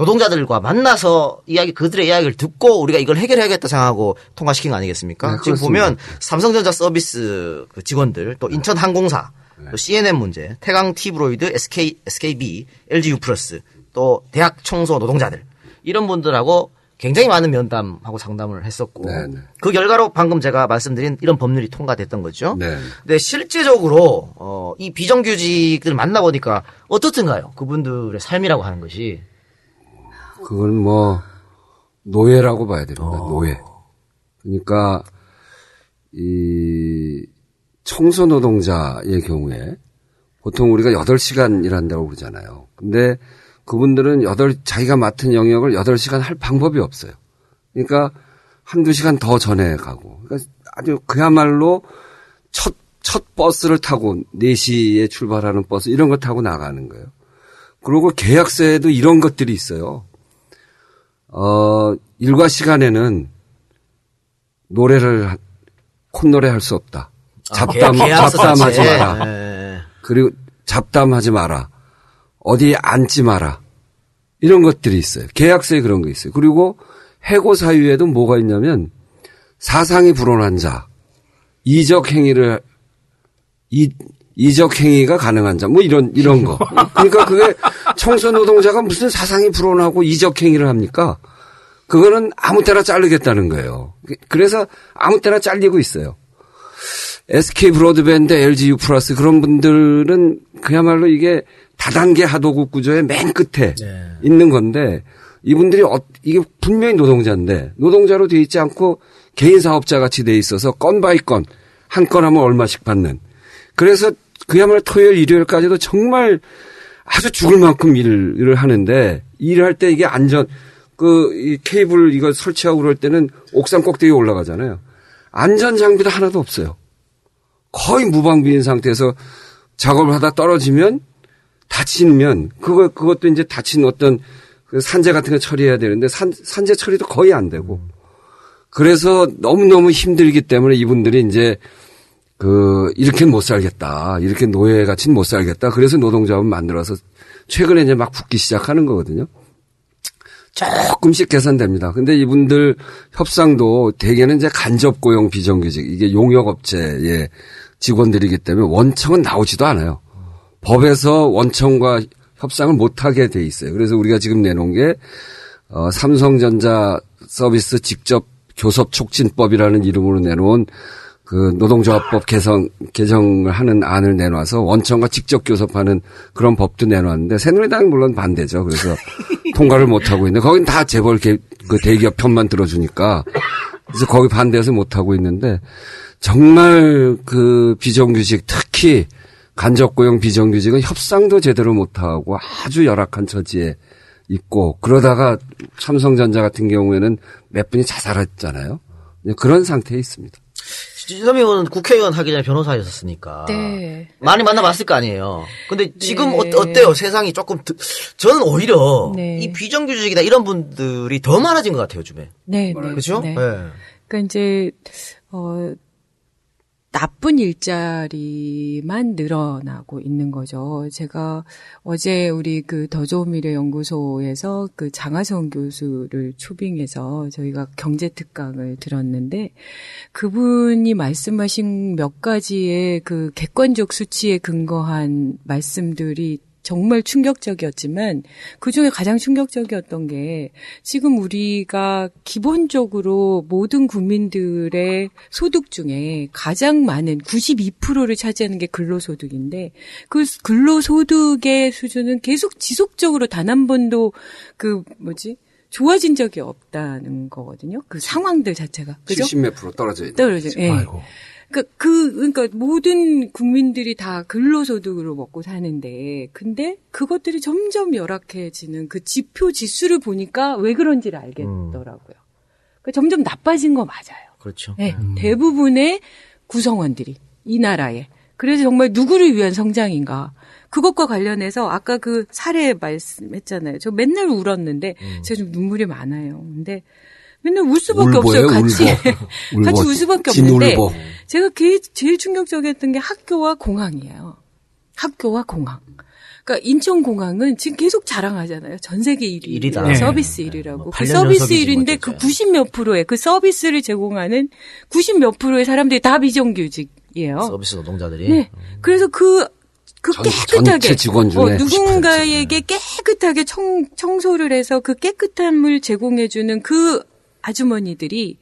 노동자들과 만나서 이야기 그들의 이야기를 듣고 우리가 이걸 해결해야겠다 생각하고 통과시킨 거 아니겠습니까? 네, 지금. 보면 삼성전자 서비스 그 직원들 또 인천 항공사 또 CNN 문제 태강 티브로이드 SK SKB LG U 플러스 또 대학 청소 노동자들 이런 분들하고 굉장히 많은 면담하고 상담을 했었고 네, 네. 그 결과로 방금 제가 말씀드린 이런 법률이 통과됐던 거죠. 네. 근데 실제적으로 어, 이 비정규직들 만나 보니까 어떻든가요? 그분들의 삶이라고 하는 것이 그건 뭐 노예라고 봐야 됩니다. 노예. 그러니까 이 청소 노동자의 경우에 보통 우리가 8시간 일한다고 그러잖아요. 근데 그분들은 8 자기가 맡은 영역을 8시간 할 방법이 없어요. 그러니까 한두 시간 더 전에 가고. 그러니까 아주 그야말로 첫, 첫 버스를 타고 4시에 출발하는 버스 이런 거 타고 나가는 거예요. 그리고 계약서에도 이런 것들이 있어요. 어, 일과 시간에는 노래를, 하- 콧노래 할 수 없다. 아, 잡담, 계약서 잡담하지. 마라. 네. 그리고 잡담하지 마라. 어디에 앉지 마라. 이런 것들이 있어요. 계약서에 그런 거 있어요. 그리고 해고 사유에도 뭐가 있냐면 사상이 불온한 자, 이적 행위를 이 이적 행위가 가능한 자, 뭐 이런 이런 거. 그러니까 그게 청소 노동자가 무슨 사상이 불온하고 이적 행위를 합니까? 그거는 아무 때나 자르겠다는 거예요. 그래서 아무 때나 잘리고 있어요. SK 브로드밴드, LG U 플러스 그런 분들은 그야말로 이게 다단계 하도급 구조의 맨 끝에 있는 건데 이분들이 어, 이게 분명히 노동자인데 노동자로 돼 있지 않고 개인 사업자 같이 돼 있어서 건 by 건 한 건 하면 얼마씩 받는 그래서 그야말로 토요일 일요일까지도 정말 아주 죽을 만큼 일을 하는데 일할 때 이게 안전 그 이 케이블 이거 설치하고 그럴 때는 옥상 꼭대기에 올라가잖아요. 안전 장비도 하나도 없어요. 거의 무방비인 상태에서 작업을 하다 떨어지면 다치면 그거 그것도 이제 다친 어떤 그 산재 같은 거 처리해야 되는데 산 산재 처리도 거의 안 되고 그래서 너무 너무 힘들기 때문에 이분들이 이제 그 이렇게는 못 살겠다 이렇게 노예 같이는 못 살겠다 그래서 노동자원 만들어서 최근에 이제 막 붙기 시작하는 거거든요. 조금씩 개선됩니다. 근데 이분들 협상도 대개는 이제 간접 고용 비정규직 이게 용역 업체의 직원들이기 때문에 원청은 나오지도 않아요. 법에서 원청과 협상을 못 하게 돼 있어요. 그래서 우리가 지금 내놓은 게 어, 삼성전자 서비스 직접 교섭 촉진법이라는 이름으로 내놓은 그 노동조합법 개선 개정을 하는 안을 내놔서 원청과 직접 교섭하는 그런 법도 내놨는데 새누리당이 물론 반대죠. 그래서 통과를 못 하고 있는데 거긴 다 재벌 개, 그 대기업 편만 들어주니까 그래서 거기 반대해서 못 하고 있는데 정말 그 비정규직 특히 간접고용 비정규직은 협상도 제대로 못 하고 아주 열악한 처지에 있고 그러다가 삼성전자 같은 경우에는 몇 분이 자살했잖아요. 그런 상태에 있습니다. 지선미 의원은 국회의원 하기 전에 변호사였었으니까 네. 많이 만나봤을 거 아니에요. 근데 지금 네. 어, 때요 세상이 조금 드- 저는 오히려 네. 이 비정규직이나 이런 분들이 더 많아진 것 같아요 요즘에. 네, 네. 그렇죠? 네. 네. 그러니까 이제 어 나쁜 일자리만 늘어나고 있는 거죠. 제가 어제 우리 그더 좋은 미래 연구소에서 그 장하성 교수를 초빙해서 저희가 경제 특강을 들었는데 그분이 말씀하신 몇 가지의 그 객관적 수치에 근거한 말씀들이 정말 충격적이었지만 그 중에 가장 충격적이었던 게 지금 우리가 기본적으로 모든 국민들의 소득 중에 가장 많은 92%를 차지하는 게 근로소득인데 그 근로소득의 수준은 계속 지속적으로 단 한 번도 그 뭐지 좋아진 적이 없다는 거거든요. 그 상황들 자체가 그죠? 70몇 프로 떨어져 있는. 떨어져. 예. 아이고. 그러니까 그 그러니까 모든 국민들이 다 근로소득으로 먹고 사는데 근데 그것들이 점점 열악해지는 그 지표 지수를 보니까 왜 그런지를 알겠더라고요. 그러니까 점점 나빠진 거 맞아요. 그렇죠. 네, 대부분의 구성원들이 이 나라에 그래서 정말 누구를 위한 성장인가 그것과 관련해서 아까 그 사례 말씀했잖아요. 저 맨날 울었는데 제가 좀 눈물이 많아요. 근데 맨날 울 수밖에 울보예요, 없어요. 같이 울보. 같이. 울 수밖에 진울보. 없는데 제가 게- 제일 충격적이었던 게 학교와 공항이에요. 학교와 공항. 그러니까 인천공항은 지금 계속 자랑하잖아요. 전 세계 1위. 일이다. 네. 서비스 1위라고. 뭐그 8년 서비스 연속이지 1위인데 뭐그90 몇 프로의 그 서비스를 제공하는 90 몇 프로의 사람들이 다 비정규직이에요. 서비스 노동자들이. 네. 그래서 그, 그 전- 깨끗하게. 전체 직원 중에 어, 누군가에게 깨끗하게 청, 청소를 해서 그 깨끗함을 제공해주는 그 아주머니들이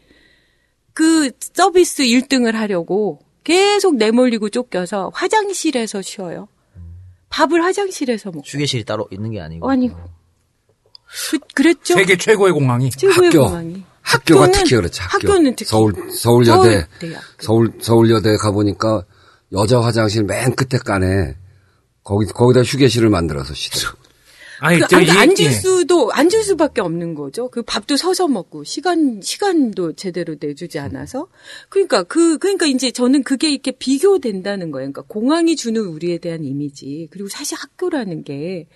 그 서비스 1등을 하려고 계속 내몰리고 쫓겨서 화장실에서 쉬어요. 밥을 화장실에서 먹고. 휴게실이 따로 있는 게 아니고. 아니고. 그, 그랬죠? 세계 최고의 공항이. 최고의 학교. 공항이. 학교가 학교는- 특히 그렇죠. 학교. 학교 는 특히. 서울 서울여대. 서울 서울여대 가 보니까 여자 화장실 맨 끝에 깐에 거기 거기다 휴게실을 만들어서 쉬더라고. 아니, 그 앉, 앉을 예. 수도 앉을 수밖에 없는 거죠. 그 밥도 서서 먹고 시간 시간도 제대로 내주지 않아서 그러니까 그 그러니까 이제 저는 그게 이렇게 비교된다는 거예요. 그러니까 공항이 주는 우리에 대한 이미지 그리고 사실 학교라는 게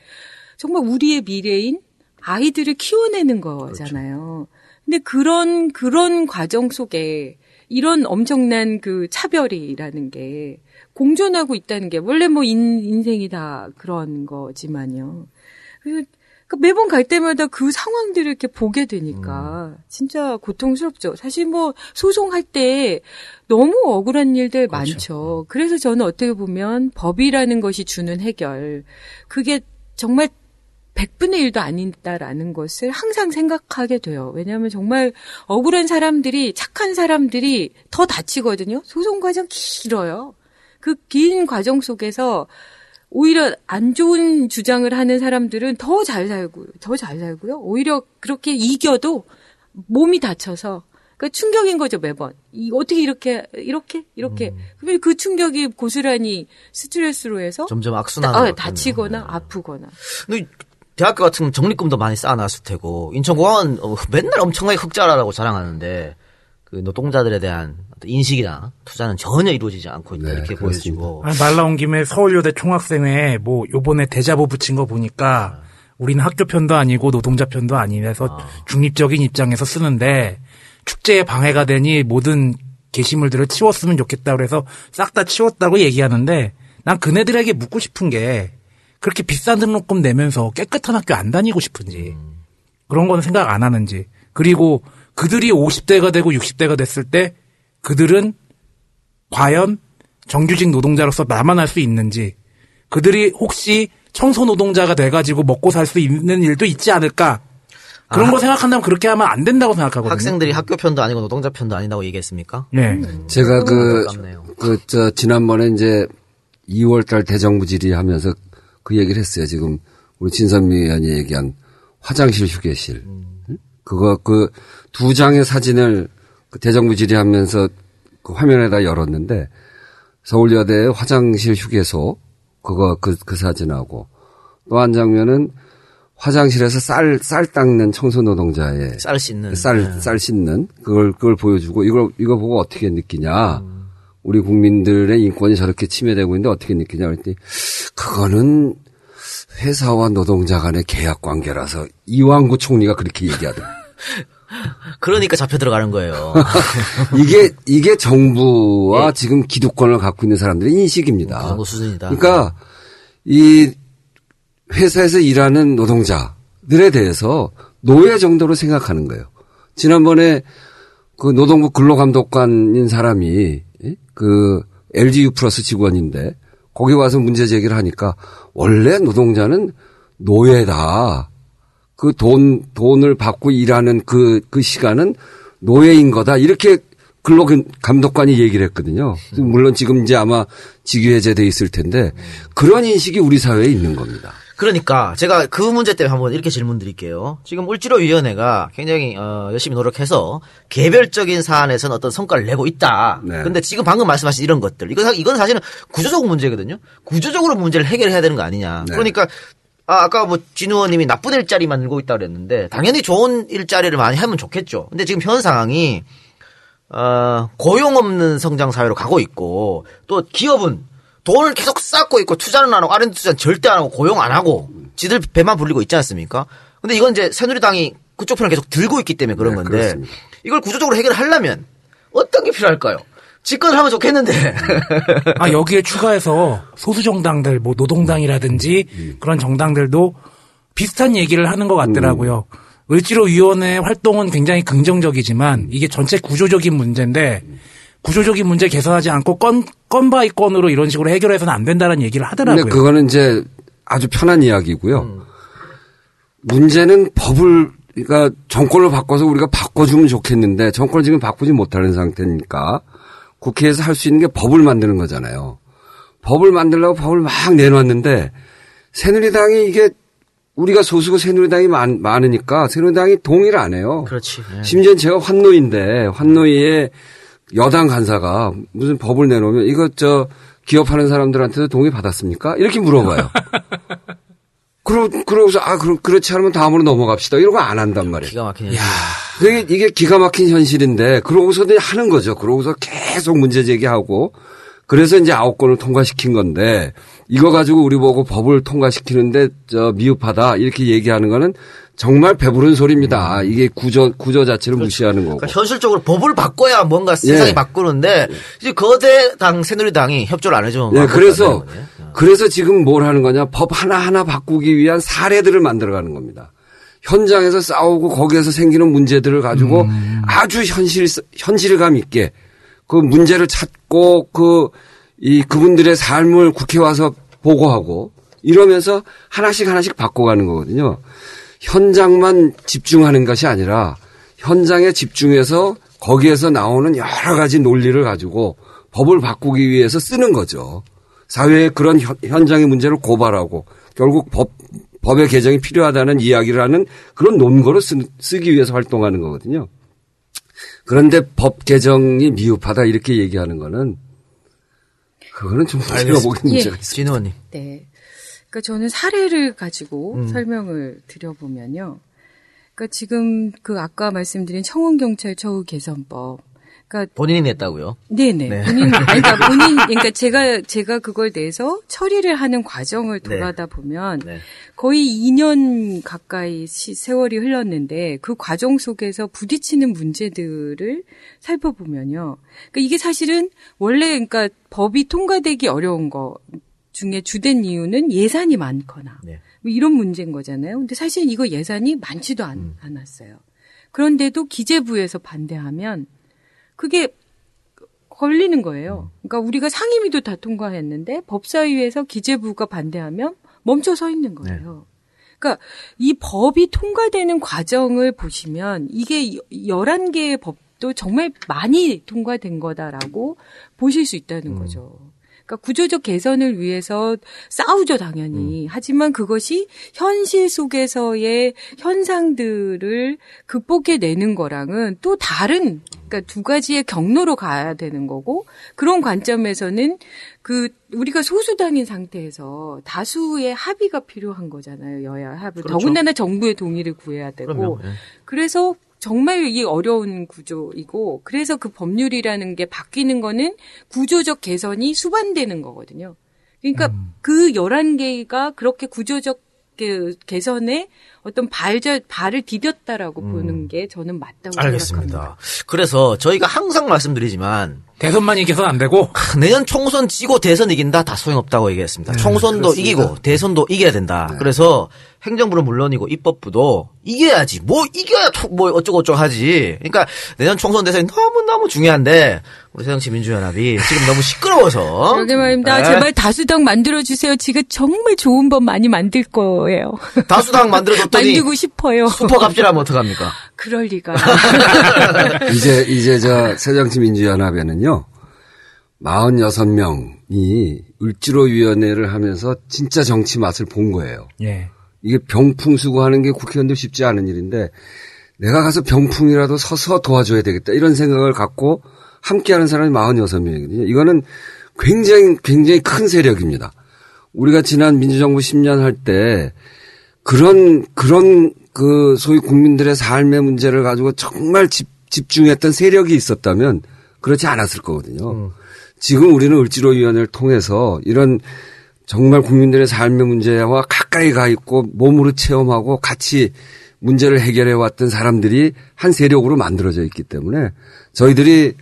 정말 우리의 미래인 아이들을 키워내는 거잖아요. 근데 그런 그런 과정 속에 이런 엄청난 그 차별이라는 게 공존하고 있다는 게 원래 뭐 인, 인생이 다 그런 거지만요. 그러니까 매번 갈 때마다 그 상황들을 이렇게 보게 되니까 진짜 고통스럽죠. 사실 뭐 소송할 때 너무 억울한 일들 많죠. 그래서 저는 어떻게 보면 법이라는 것이 주는 해결 그게 정말 100분의 1도 아니다라는 것을 항상 생각하게 돼요. 왜냐하면 정말 억울한 사람들이, 착한 사람들이 더 다치거든요. 소송 과정 길어요. 그 긴 과정 속에서 오히려 안 좋은 주장을 하는 사람들은 더 잘 살고, 더 잘 살고요. 오히려 그렇게 이겨도 몸이 다쳐서, 그러니까 충격인 거죠, 매번. 이, 어떻게 이렇게, 이렇게, 이렇게. 그러면 그 충격이 고스란히 스트레스로 해서 점점 악순환으로 아, 다치거나 아프거나. 근데 대학교 같은 건 적립금도 많이 쌓아놨을 테고 인천공항은 어, 맨날 엄청나게 흑자라고 자랑하는데 그 노동자들에 대한 인식이나 투자는 전혀 이루어지지 않고 있다. 이렇게 보여지고. 아니, 말 나온 김에 서울여대 총학생회 뭐 요번에 대자보 붙인 거 보니까 우리는 학교 편도 아니고 노동자 편도 아니라서 중립적인 입장에서 쓰는데 축제에 방해가 되니 모든 게시물들을 치웠으면 좋겠다 그래서 싹 다 치웠다고 얘기하는데 난 그네들에게 묻고 싶은 게 그렇게 비싼 등록금 내면서 깨끗한 학교 안 다니고 싶은지 그런 거는 생각 안 하는지 그리고 그들이 50대가 되고 60대가 됐을 때 그들은 과연 정규직 노동자로서 남아날 수 있는지 그들이 혹시 청소 노동자가 돼가지고 먹고 살 수 있는 일도 있지 않을까 그런 아. 거 생각한다면 그렇게 하면 안 된다고 생각하거든요. 학생들이 학교 편도 아니고 노동자 편도 아니라고 얘기했습니까? 네. 제가 그. 그, 저, 지난번에 이제 2월달 대정부 질의하면서 그 얘기를 했어요. 지금 우리 진선미 의원이 얘기한 화장실 휴게실. 응? 그거 그 두 장의 사진을 그 대정부 질의하면서 그 화면에다 열었는데 서울여대 화장실 휴게소 그거 그, 그 사진하고 또 한 장면은 화장실에서 쌀, 쌀 닦는 청소 노동자의 쌀 씻는. 쌀, 네. 쌀 씻는 그걸, 그걸 보여주고 이걸, 이거 보고 어떻게 느끼냐. 우리 국민들의 인권이 저렇게 침해되고 있는데 어떻게 느끼냐 그랬더니 그거는 회사와 노동자 간의 계약 관계라서 이왕구 총리가 그렇게 얘기하더라고요. 그러니까 잡혀 들어가는 거예요. 이게, 이게 정부와 지금 기득권을 갖고 있는 사람들의 인식입니다. 그 정도 수준이다. 그러니까 이 회사에서 일하는 노동자들에 대해서 노예 정도로 생각하는 거예요. 지난번에 그 노동부 근로감독관인 사람이 예? 그 LG U 플러스 직원인데 거기 와서 문제 제기를 하니까 원래 노동자는 노예다. 그 돈, 돈을 받고 일하는 그, 그 시간은 노예인 거다. 이렇게 근로 감독관이 얘기를 했거든요. 물론 지금 이제 아마 직위해제돼 있을 텐데 그런 인식이 우리 사회에 있는 겁니다. 그러니까 제가 그 문제 때문에 한번 이렇게 질문 드릴게요. 지금 울지로위원회가 굉장히 어, 열심히 노력해서 개별적인 사안에서는 어떤 성과를 내고 있다. 네. 그런데 지금 방금 말씀하신 이런 것들 이건 사- 이건 사실은 구조적 문제거든요. 구조적으로 문제를 해결해야 되는 거 아니냐. 네. 그러니까 아, 아까 뭐 진우원님이 나쁜 일자리 만들고 있다 그랬는데 당연히 좋은 일자리를 많이 하면 좋겠죠. 근데 지금 현 상황이 어, 고용 없는 성장 사회로 가고 있고 또 기업은 돈을 계속 쌓고 있고 투자는 안 하고 R&D 투자는 절대 안 하고 고용 안 하고 지들 배만 불리고 있지 않습니까? 근데 이건 이제 새누리당이 그쪽 편을 계속 들고 있기 때문에 그런 네, 건데 그렇습니다. 이걸 구조적으로 해결하려면 어떤 게 필요할까요? 집권을 하면 좋겠는데 아, 여기에 추가해서 소수 정당들, 뭐 노동당이라든지 그런 정당들도 비슷한 얘기를 하는 것 같더라고요. 을지로위원회 활동은 굉장히 긍정적이지만 이게 전체 구조적인 문제인데 구조적인 문제 개선하지 않고 건, 건 by 건으로 이런 식으로 해결해서는 안 된다는 얘기를 하더라고요. 근데 그거는 이제 아주 편한 이야기고요. 음. 문제는 법을 그러니까 정권을 바꿔서 우리가 바꿔주면 좋겠는데 정권을 지금 바꾸지 못하는 상태니까 국회에서 할 수 있는 게 법을 만드는 거잖아요. 법을 만들려고 법을 막 내놨는데 새누리당이 이게 우리가 소수고 새누리당이 많, 많으니까 새누리당이 동의를 안 해요. 그렇지. 네. 심지어 제가 환노인데 환노위에 여당 간사가 무슨 법을 내놓으면 이거 저 기업하는 사람들한테도 동의 받았습니까? 이렇게 물어봐요. 그러, 그러고서 아 그럼 그렇지 않으면 다음으로 넘어갑시다. 이러고 안 한단 말이에요. 기가 막힌 현실. 이게, 이게 기가 막힌 현실인데 그러고서도 하는 거죠. 그러고서 계속 문제 제기하고 그래서 이제 아홉 건을 통과시킨 건데 이거 가지고 우리 보고 법을 통과시키는데 저 미흡하다 이렇게 얘기하는 거는 정말 배부른 소리입니다. 이게 구조 구조 자체를 무시하는 거고. 그러니까 현실적으로 법을 바꿔야 뭔가 세상이 예. 바꾸는데 이제 거대 당 새누리당이 협조를 안 해주면 네, 안 그래서 거예요. 그래서 지금 뭘 하는 거냐? 법 하나 하나 바꾸기 위한 사례들을 만들어가는 겁니다. 현장에서 싸우고 거기에서 생기는 문제들을 가지고 아주 현실 현실감 있게 그 문제를 찾고 그 이 그분들의 삶을 국회 와서 보고하고 이러면서 하나씩 하나씩 바꿔가는 거거든요. 현장만 집중하는 것이 아니라 현장에 집중해서 거기에서 나오는 여러 가지 논리를 가지고 법을 바꾸기 위해서 쓰는 거죠. 사회의 그런 현- 현장의 문제를 고발하고 결국 법, 법의 개정이 필요하다는 이야기를 하는 그런 논거로 쓰, 쓰기 위해서 활동하는 거거든요. 그런데 법 개정이 미흡하다 이렇게 얘기하는 거는 그거는 좀 제가 보기엔 문제가 있습니다. 진우원님. 네. 그러니까 저는 사례를 가지고 음. 설명을 드려보면요. 그러니까 지금 그 아까 말씀드린 청원경찰 처우 개선법. 그러니까 본인이 냈다고요? 네네. 네. 본인, 그러니까 본인, 그러니까 제가, 제가 그걸 내서 처리를 하는 과정을 네. 돌아다 보면 네. 거의 2년 가까이 시- 세월이 흘렀는데 그 과정 속에서 부딪히는 문제들을 살펴보면요. 그러니까 이게 사실은 원래 그러니까 법이 통과되기 어려운 거, 중에 주된 이유는 예산이 많거나 네. 뭐 이런 문제인 거잖아요. 근데 사실 이거 예산이 많지도 않, 음. 않았어요. 그런데도 기재부에서 반대하면 그게 걸리는 거예요. 그러니까 우리가 상임위도 다 통과했는데 법사위에서 기재부가 반대하면 멈춰 서 있는 거예요. 그러니까 이 법이 통과되는 과정을 보시면 이게 11개의 법도 정말 많이 통과된 거다라고 보실 수 있다는 거죠. 그러니까 구조적 개선을 위해서 싸우죠, 당연히. 하지만 그것이 현실 속에서의 현상들을 극복해 내는 거랑은 또 다른, 그러니까 두 가지의 경로로 가야 되는 거고, 그런 관점에서는 그, 우리가 소수당인 상태에서 다수의 합의가 필요한 거잖아요, 여야 합의. 그렇죠. 더군다나 정부의 동의를 구해야 되고. 그럼요. 예. 그래서 정말 이 어려운 구조이고 그래서 그 법률이라는 게 바뀌는 거는 구조적 개선이 수반되는 거거든요. 그러니까 음. 그 11개가 그렇게 구조적 그 개선에 어떤 발자, 발을 디뎠다라고 보는 게 저는 맞다고 생각합니다. 음. 알겠습니다. 그래서 저희가 항상 말씀드리지만 대선만 이겨서는 안 되고 내년 총선 지고 대선 이긴다 다 소용없다고 얘기했습니다. 총선도 그렇습니다. 이기고 대선도 이겨야 된다. 그래서 행정부는 물론이고 입법부도 이겨야지. 뭐 이겨야 초- 뭐 어쩌고 저쩌고 하지. 그러니까 내년 총선 대선이 너무 너무 중요한데 우리 새정치민주연합이 지금 너무 시끄러워서 그러게 말입니다. 네. 제발 다수당 만들어주세요. 지금 정말 좋은 법 많이 만들 거예요. 다수당 만들어줬더니 만들고 싶어요. 슈퍼 갑질하면 어떡합니까? 그럴 리가. 이제 이제 저 새정치민주연합에는요 46명이 을지로위원회를 하면서 진짜 정치 맛을 본 거예요. 예. 이게 병풍수고하는 게 국회의원들 쉽지 않은 일인데 내가 가서 병풍이라도 서서 도와줘야 되겠다 이런 생각을 갖고 함께하는 사람이 46명이거든요. 이거는 굉장히 굉장히 큰 세력입니다. 우리가 지난 민주정부 10년 할 때 그런 그런 그 소위 국민들의 삶의 문제를 가지고 정말 집, 집중했던 세력이 있었다면 그렇지 않았을 거거든요. 지금 우리는 을지로위원회를 통해서 이런 정말 국민들의 삶의 문제와 가까이 가 있고 몸으로 체험하고 같이 문제를 해결해 왔던 사람들이 한 세력으로 만들어져 있기 때문에 저희들이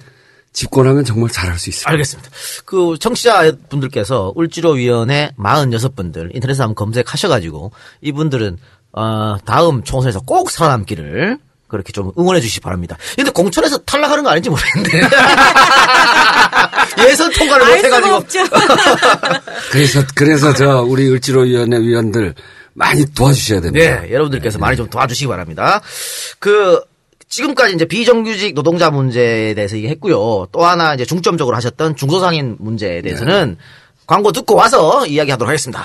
집권하면 정말 잘할 수 있습니다. 알겠습니다. 그 청취자분들께서 울지로위원회 46분들 인터넷에 한번 검색하셔가지고 이분들은 어, 다음 총선에서 꼭 살아남기를 그렇게 좀 응원해 주시기 바랍니다. 근데 공천에서 탈락하는 거 아닌지 모르겠는데. 예선 통과를 못 해가지고. 그래서 그래서 저 우리 을지로위원회 위원들 많이 도와주셔야 됩니다. 네, 여러분들께서 많이 좀 도와주시기 바랍니다. 그 지금까지 이제 비정규직 노동자 문제에 대해서 얘기했고요. 또 하나 이제 중점적으로 하셨던 중소상인 문제에 대해서는 광고 듣고 와서 이야기하도록 하겠습니다.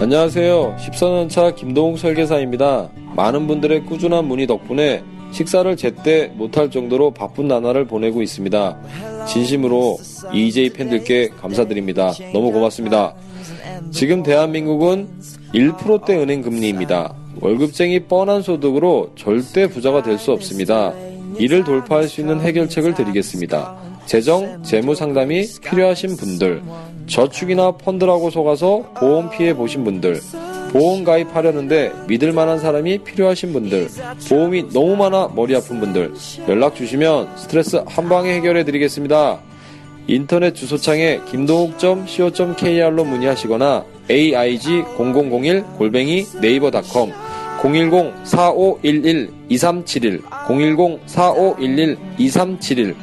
안녕하세요. 14년차 김동욱 설계사입니다. 많은 분들의 꾸준한 문의 덕분에 식사를 제때 못할 정도로 바쁜 나날을 보내고 있습니다. 진심으로 EJ 팬들께 감사드립니다. 너무 고맙습니다. 지금 대한민국은 1%대 은행 금리입니다. 월급쟁이 뻔한 소득으로 절대 부자가 될 수 없습니다. 이를 돌파할 수 있는 해결책을 드리겠습니다. 재정, 재무 상담이 필요하신 분들, 저축이나 펀드라고 속아서 보험 피해 보신 분들, 보험 가입하려는데 믿을 만한 사람이 필요하신 분들, 보험이 너무 많아 머리 아픈 분들, 연락 주시면 스트레스 한 방에 해결해 드리겠습니다. 인터넷 주소창에 김동욱.co.kr로 문의하시거나 aig0001 골뱅이 네이버닷컴 010-4511-2371 010-4511-2371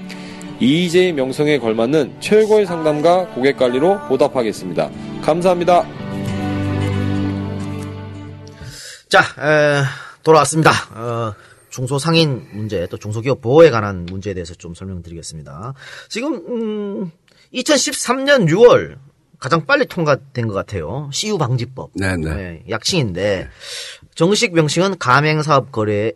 EJ 명성에 걸맞는 최고의 상담가 고객 관리로 보답하겠습니다. 감사합니다. 자, 에, 돌아왔습니다. 어, 중소상인 문제 또 중소기업 보호에 관한 문제에 대해서 좀 설명드리겠습니다. 지금 음, 2013년 6월 가장 빨리 통과된 것 같아요. CU 방지법. 네네. 약칭인데 정식 명칭은 가맹사업 거래의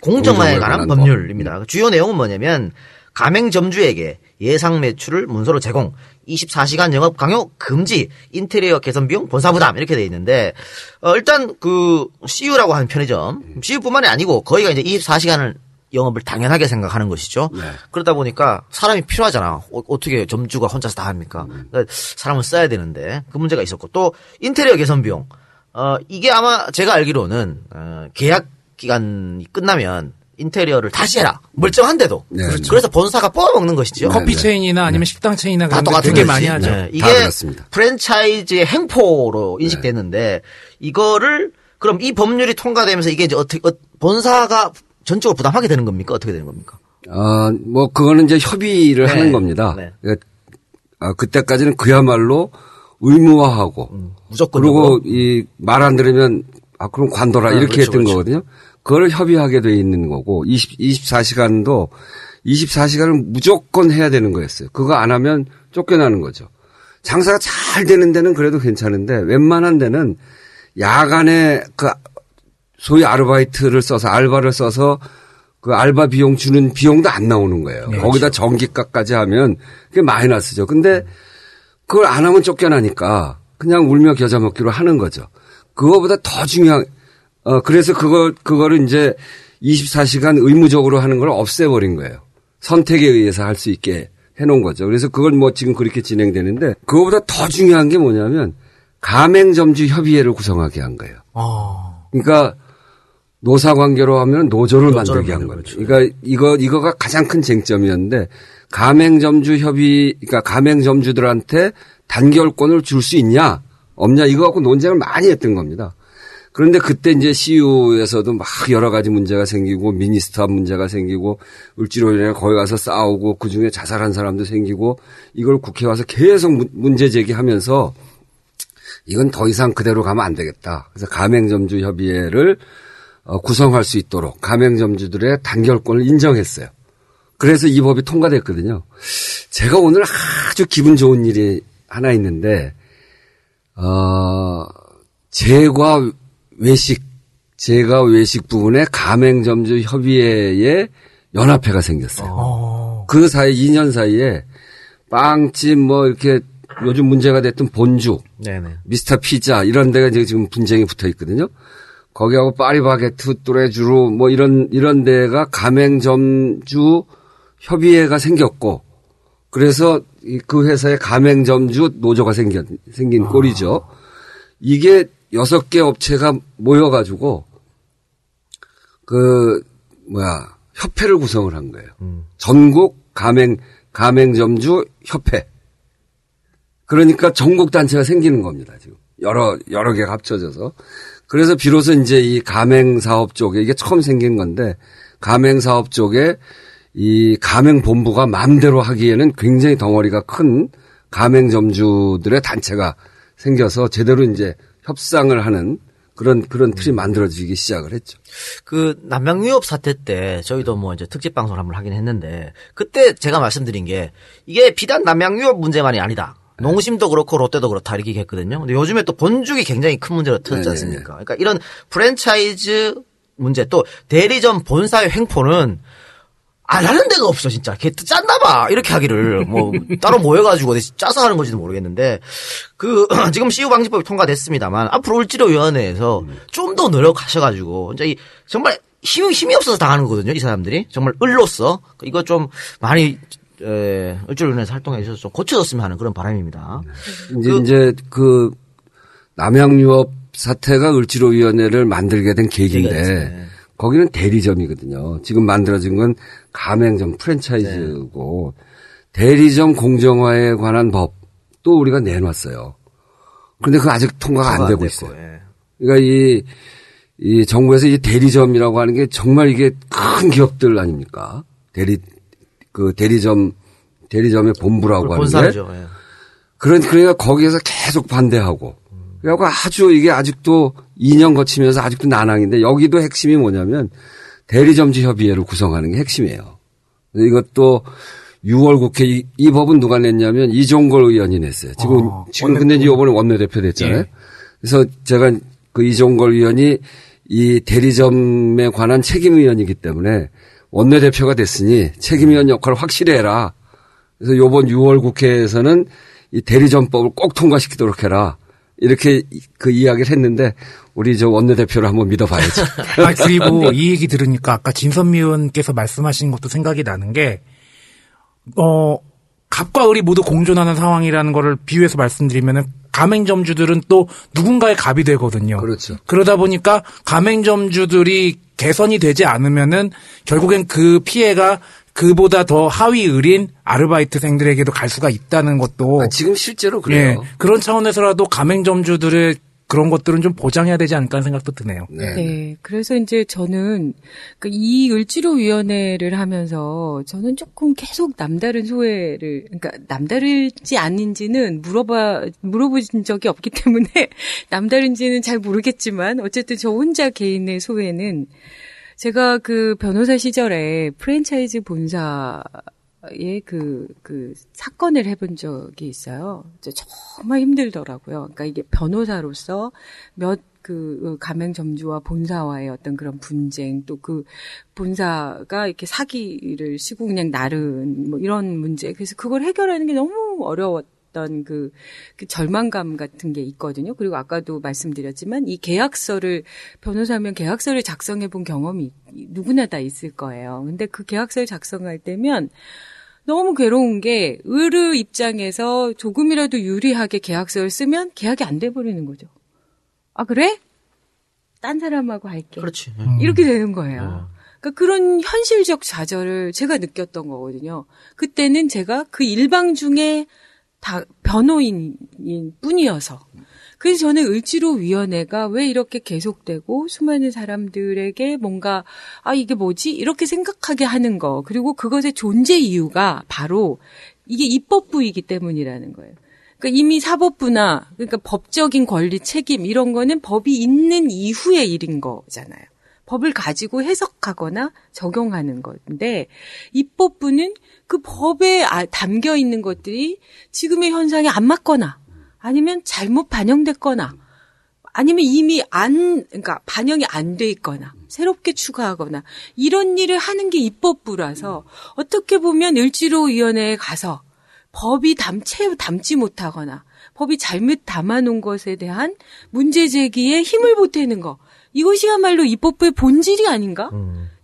공정화에 관한 관한 법률입니다. 주요 내용은 뭐냐면 가맹점주에게 예상 매출을 문서로 제공, 24시간 영업 강요 금지, 인테리어 개선 비용 본사 부담 이렇게 돼 있는데 어, 일단 그 CU라고 하는 편의점, CU뿐만이 아니고 거기가 이제 24시간을 영업을 당연하게 생각하는 것이죠. 그러다 보니까 사람이 필요하잖아. 어, 떻게 점주가 혼자서 다 합니까? 그러니까 사람을 써야 되는데 그 문제가 있었고 또 인테리어 개선 비용. 어, 이게 아마 제가 알기로는 어, 계약 기간이 끝나면 인테리어를 다시 해라. 멀쩡한데도. 네. 그래서 본사가 뽑아먹는 것이죠. 커피 체인이나 아니면 식당 체인이나 다 똑같은 거지. 많이 하죠. 네. 이게. 프랜차이즈의 행포로 인식됐는데 이거를 그럼 이 법률이 통과되면서 이게 이제 어떻게 어, 본사가 전적으로 부담하게 되는 겁니까? 어떻게 되는 겁니까? 아, 뭐 그거는 이제 협의를 네. 하는 겁니다. 네. 그러니까 아, 그때까지는 그야말로 의무화하고 음, 무조건 그리고 이 말 안 들으면 아 그럼 관둬라 네, 이렇게 그렇죠, 했던 그렇죠. 거거든요. 그걸 협의하게 돼 있는 거고 20, 24시간도 24시간을 무조건 해야 되는 거였어요. 그거 안 하면 쫓겨나는 거죠. 장사가 잘 되는 데는 그래도 괜찮은데 웬만한 데는 야간에 그 소위 아르바이트를 써서 알바를 써서 그 알바 비용 주는 비용도 안 나오는 거예요. 네, 거기다 그렇죠. 전기값까지 하면 그게 마이너스죠. 근데 그걸 안 하면 쫓겨나니까 그냥 울며 겨자 먹기로 하는 거죠. 그거보다 더 중요한 어 그래서 그걸 그거를 이제 24시간 의무적으로 하는 걸 없애버린 거예요. 선택에 의해서 할 수 있게 해놓은 거죠. 그래서 그걸 뭐 지금 그렇게 진행되는데 그거보다 더 중요한 게 뭐냐면 가맹점주 협의회를 구성하게 한 거예요. 그러니까 노사 관계로 하면 노조를 노조를 만들게 한 거죠. 그러니까 이거 이거가 가장 큰 쟁점이었는데 가맹점주 협의 그러니까 가맹점주들한테 단결권을 줄 수 있냐 없냐 이거 갖고 논쟁을 많이 했던 겁니다. 그런데 그때 이제 CU에서도 막 여러 가지 문제가 생기고 미니스터 문제가 생기고 을지로인에 거기 가서 싸우고 그 중에 자살한 사람도 생기고 이걸 국회 와서 계속 문- 문제 제기하면서 이건 더 이상 그대로 가면 안 되겠다. 그래서 가맹점주 협의회를 어, 구성할 수 있도록 가맹점주들의 단결권을 인정했어요. 그래서 이 법이 통과됐거든요. 제가 오늘 아주 기분 좋은 일이 하나 있는데, 어, 제과 외식, 제과 외식 부분에 가맹점주 협의회에 연합회가 생겼어요. 그 사이, 2년 사이에 빵집 뭐 이렇게 요즘 문제가 됐던 본주, 네네. 미스터 피자 이런 데가 지금 분쟁이 붙어 있거든요. 거기하고 파리바게트, 뚜레주루 뭐 이런 이런 데가 가맹점주 협의회가 생겼고 그래서 이- 그 회사에 가맹점주 노조가 생겨 생긴 꼴이죠. 이게 여섯 개 업체가 모여가지고 그 뭐야 협회를 구성을 한 거예요. 전국 가맹 가맹점주 협회. 그러니까 전국 단체가 생기는 겁니다. 지금 여러 여러 개가 합쳐져서 그래서 비로소 이제 이 가맹 사업 쪽에 이게 처음 생긴 건데 가맹 사업 쪽에 이 가맹 본부가 마음대로 하기에는 굉장히 덩어리가 큰 가맹점주들의 단체가 생겨서 제대로 이제 협상을 하는 그런 그런 틀이 만들어지기 시작을 했죠. 그 남양 유업 사태 때 저희도 뭐 이제 특집 방송을 한번 하긴 했는데 그때 제가 말씀드린 게 이게 비단 남양 유업 문제만이 아니다. 농심도 그렇고 롯데도 그렇다 이렇게 얘기했거든요. 근데 요즘에 또 본죽이 굉장히 큰 문제로 터졌지 네네네. 않습니까? 그러니까 이런 프랜차이즈 문제 또 대리점 본사의 횡포는 안 하는 데가 없어 진짜. 걔 짰나 봐. 이렇게 하기를 뭐 따로 모여가지고 어디 짜서 하는 건지도 모르겠는데 그 지금 CU 방지법이 통과됐습니다만 앞으로 을지로위원회에서 좀더 노력하셔가지고 이제 이 정말 힘이 힘이 없어서 당하는 거거든요. 이 사람들이 정말 을로서 이거 좀 많이 에, 을지로위원회에서 활동해 주셔서 좀 고쳐졌으면 하는 그런 바람입니다. 이제 이제 그 남양유업 사태가 을지로위원회를 만들게 된 계기인데 거기는 대리점이거든요. 지금 만들어진 건 가맹점 프랜차이즈고 대리점 공정화에 관한 법도 우리가 내놨어요. 그런데 그 아직 통과가 안안 되고 됐고, 있어요. 예. 그러니까 이, 이 정부에서 이 대리점이라고 하는 게 정말 이게 큰 기업들 아닙니까? 대리, 그 대리점, 대리점의 본부라고 하는 게. 본사죠. 예. 그런, 그러니까 거기에서 계속 반대하고. 그래갖고 아주 이게 아직도 2년 거치면서 아직도 난항인데 여기도 핵심이 뭐냐면 대리점주 협의회를 구성하는 게 핵심이에요. 이것도 6월 국회 이, 이 법은 누가 냈냐면 이종걸 의원이 냈어요. 지금 아, 지금 근데 이제 이번에 원내대표 됐잖아요. 예. 그래서 제가 그 이종걸 의원이 이 대리점에 관한 책임 의원이기 때문에 원내대표가 됐으니 책임 의원 역할을 확실히 해라. 그래서 요번 6월 국회에서는 이 대리점법을 꼭 통과시키도록 해라. 이렇게 이- 그 이야기를 했는데 우리 저 원내대표를 한번 믿어봐야죠. 아, 그리고 이 얘기 들으니까 아까 진선미 의원께서 말씀하신 것도 생각이 나는 게, 어, 갑과 을이 모두 공존하는 상황이라는 거를 비유해서 말씀드리면은 가맹점주들은 또 누군가의 갑이 되거든요. 그렇죠. 그러다 보니까 가맹점주들이 개선이 되지 않으면은 결국엔 그 피해가 그보다 더 하위 을인 아르바이트생들에게도 갈 수가 있다는 것도 지금 실제로 그래요. 예, 그런 차원에서라도 가맹점주들의 그런 것들은 좀 보장해야 되지 않을까 하는 생각도 드네요. 네. 그래서 이제 저는 그이 을지로위원회를 하면서 저는 조금 계속 남다른 소외를, 그러니까 남다르지 않은지는 물어봐, 물어보신 적이 없기 때문에 남다른지는 잘 모르겠지만 어쨌든 저 혼자 개인의 소외는 제가 그 변호사 시절에 프랜차이즈 본사의 그, 그 사건을 해본 적이 있어요. 정말 힘들더라고요. 그러니까 이게 변호사로서 몇그 가맹점주와 본사와의 어떤 그런 분쟁 또 그 본사가 이렇게 사기를 시고 그냥 나른 뭐 이런 문제 그래서 그걸 해결하는 게 너무 어려웠 던 그, 그 절망감 같은 게 있거든요. 그리고 아까도 말씀드렸지만 이 계약서를 변호사면 계약서를 작성해 본 경험이 누구나 다 있을 거예요. 근데 그 계약서를 작성할 때면 너무 괴로운 게 의르 입장에서 조금이라도 유리하게 계약서를 쓰면 계약이 안 돼 버리는 거죠. 아 그래? 딴 사람하고 할게. 그렇지. 이렇게 되는 거예요. 그러니까 그런 현실적 좌절을 제가 느꼈던 거거든요. 그때는 제가 그 일방 중에 다 변호인인 뿐이어서. 그래서 저는 을지로위원회가 왜 이렇게 계속되고 수많은 사람들에게 뭔가 아 이게 뭐지 이렇게 생각하게 하는 거 그리고 그것의 존재 이유가 바로 이게 입법부이기 때문이라는 거예요. 그러니까 이미 사법부나 그러니까 법적인 권리 책임 이런 거는 법이 있는 이후의 일인 거잖아요. 법을 가지고 해석하거나 적용하는 건데 입법부는 그 법에 아- 담겨 있는 것들이 지금의 현상에 안 맞거나 아니면 잘못 반영됐거나 아니면 이미 안 그러니까 반영이 안 돼 있거나 새롭게 추가하거나 이런 일을 하는 게 입법부라서 어떻게 보면 을지로 위원회에 가서 법이 담채 담지 못하거나 법이 잘못 담아놓은 것에 대한 문제 제기에 힘을 보태는 거 이것이야말로 입법부의 본질이 아닌가?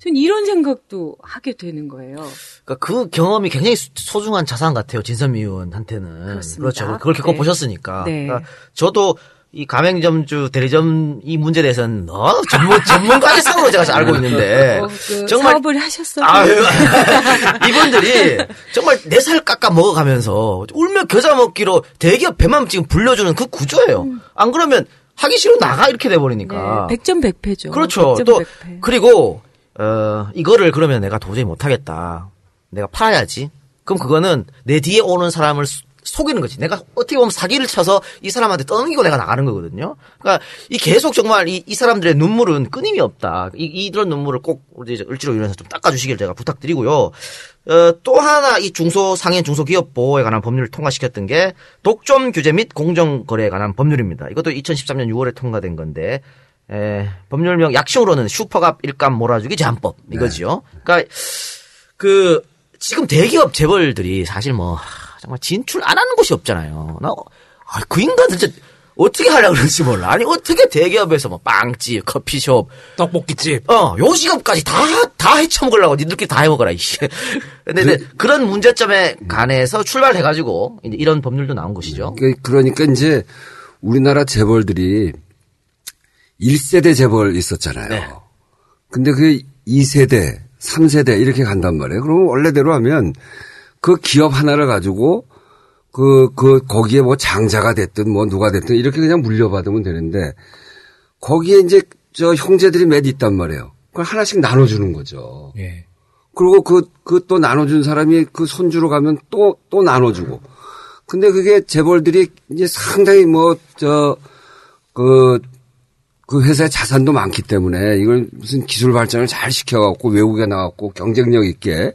전 이런 생각도 하게 되는 거예요. 그러니까 그 경험이 굉장히 수- 소중한 자산 같아요. 진선미 의원한테는. 그렇습니다. 그렇죠. 그걸 겪어 네. 보셨으니까. 네. 그러니까 저도 이 가맹점주 대리점 이 문제에 대해서는 어, 전문 전문가이성으로 제가 알고 있는데 어, 그 정말 사업을 하셨어요. 아유, 이분들이 정말 내살 깎아 먹어가면서 울며 겨자 먹기로 대기업 배만 지금 불려주는 그 구조예요. 안 그러면 하기 싫어 나가 이렇게 돼 버리니까. 네, 백전백패죠. 그렇죠. 또 백전백패. 그리고 어 이거를 그러면 내가 도저히 못하겠다. 내가 팔아야지. 그럼 그거는 내 뒤에 오는 사람을 수- 속이는 거지. 내가 어떻게 보면 사기를 쳐서 이 사람한테 떠넘기고 내가 나가는 거거든요. 그러니까 이 계속 정말 이, 이 사람들의 눈물은 끊임이 없다. 이, 이런 눈물을 꼭 우리 을지로 위원회에서 좀 닦아주시길 제가 부탁드리고요. 어, 또 하나 이 중소 상인 중소기업 보호에 관한 법률을 통과시켰던 게 독점 규제 및 공정 거래에 관한 법률입니다. 이것도 2013년 6월에 통과된 건데 에, 법률명 약식으로는 슈퍼갑 일감 몰아주기 제한법 이거지요. 그러니까 그 지금 대기업 재벌들이 사실 뭐 하, 정말 진출 안 하는 곳이 없잖아요. 나그 인간 진짜 어떻게 하려고 그러는지 몰라. 아니 어떻게 대기업에서 뭐 빵집, 커피숍, 떡볶이집, 어 요식업까지 다다 헤쳐먹으려고 니들끼리 다 해먹어라 이씨. 근데 이제 그런 문제점에 관해서 출발해가지고 이제 이런 법률도 나온 것이죠. 그- 그러니까 이제 우리나라 재벌들이 1세대 재벌 있었잖아요. 네. 근데 그 2세대, 3세대 이렇게 간단 말이에요. 그러면 원래대로 하면 그 기업 하나를 가지고 그, 그, 거기에 뭐 장자가 됐든 뭐 누가 됐든 이렇게 그냥 물려받으면 되는데 거기에 이제 저 형제들이 몇 있단 말이에요. 그걸 하나씩 나눠주는 거죠. 예. 그리고 그, 그 또 나눠준 사람이 그 손주로 가면 또, 또 나눠주고. 근데 그게 재벌들이 이제 상당히 뭐, 저, 그, 그 회사의 자산도 많기 때문에 이걸 무슨 기술 발전을 잘 시켜갖고 외국에 나갔고 경쟁력 있게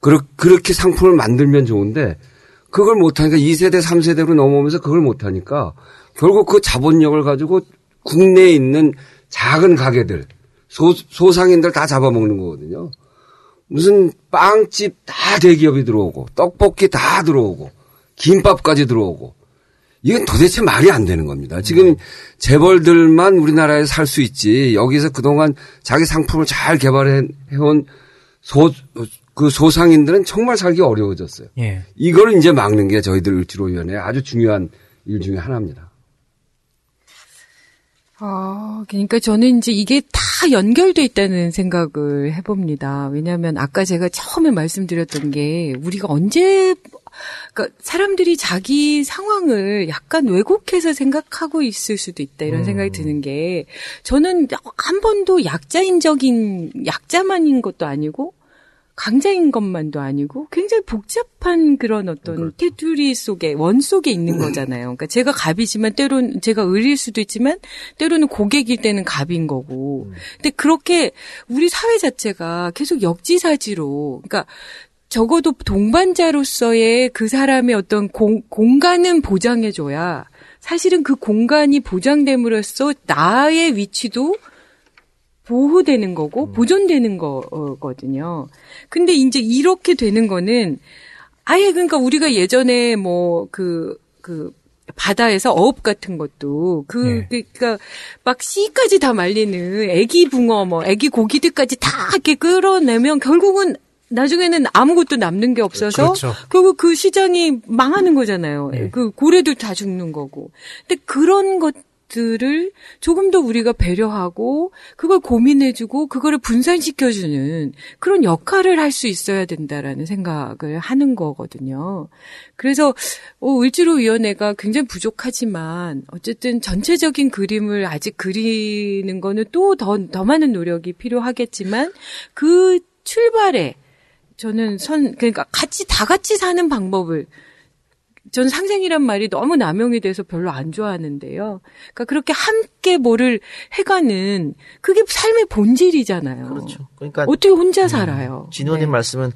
그렇, 그렇게 상품을 만들면 좋은데 그걸 못하니까 2세대, 3세대로 넘어오면서 그걸 못하니까 결국 그 자본력을 가지고 국내에 있는 작은 가게들, 소, 소상인들 다 잡아먹는 거거든요. 무슨 빵집 다 대기업이 들어오고 떡볶이 다 들어오고 김밥까지 들어오고 이건 도대체 말이 안 되는 겁니다. 지금 재벌들만 우리나라에 살 수 있지 여기서 그동안 자기 상품을 잘 개발해온 소, 그 소상인들은 정말 살기 어려워졌어요. 예. 이걸 이제 막는 게 저희들 을지로위원회 아주 중요한 일 중에 하나입니다. 아, 그러니까 저는 이제 이게 다 연결돼 있다는 생각을 해봅니다. 왜냐하면 아까 제가 처음에 말씀드렸던 게 우리가 언제 그러니까 사람들이 자기 상황을 약간 왜곡해서 생각하고 있을 수도 있다 이런 생각이 드는 게 저는 한 번도 약자인적인 약자만인 것도 아니고 강자인 것만도 아니고 굉장히 복잡한 그런 어떤 테두리 속에 원 속에 있는 거잖아요. 그러니까 제가 갑이지만 때로는 제가 을일 수도 있지만 때로는 고객일 때는 갑인 거고. 근데 그렇게 우리 사회 자체가 계속 역지사지로 그러니까 적어도 동반자로서의 그 사람의 어떤 공, 공간은 보장해줘야 사실은 그 공간이 보장됨으로써 나의 위치도 보호되는 거고 보존되는 거거든요. 근데 이제 이렇게 되는 거는 아예 그러니까 우리가 예전에 뭐그그 바다에서 어업 같은 것도 그 그러니까 막 씨까지 다 말리는 애기 붕어 뭐 애기 고기들까지 다 이렇게 끌어내면 결국은 나중에는 아무것도 남는 게 없어서 그렇죠. 결국 그 시장이 망하는 거잖아요. 그 고래도 다 죽는 거고. 근데 그런 것 들을 조금 더 우리가 배려하고 그걸 고민해주고 그거를 분산시켜주는 그런 역할을 할 수 있어야 된다라는 생각을 하는 거거든요. 그래서 어, 을지로위원회가 굉장히 부족하지만 어쨌든 전체적인 그림을 아직 그리는 거는 또 더더 많은 노력이 필요하겠지만 그 출발에 저는 선 그러니까 같이 다 같이 사는 방법을 전 상생이란 말이 너무 남용이 돼서 별로 안 좋아하는데요. 그러니까 그렇게 함께 뭐를 해가는 그게 삶의 본질이잖아요. 그렇죠. 그러니까 어떻게 혼자 살아요? 진호님 말씀은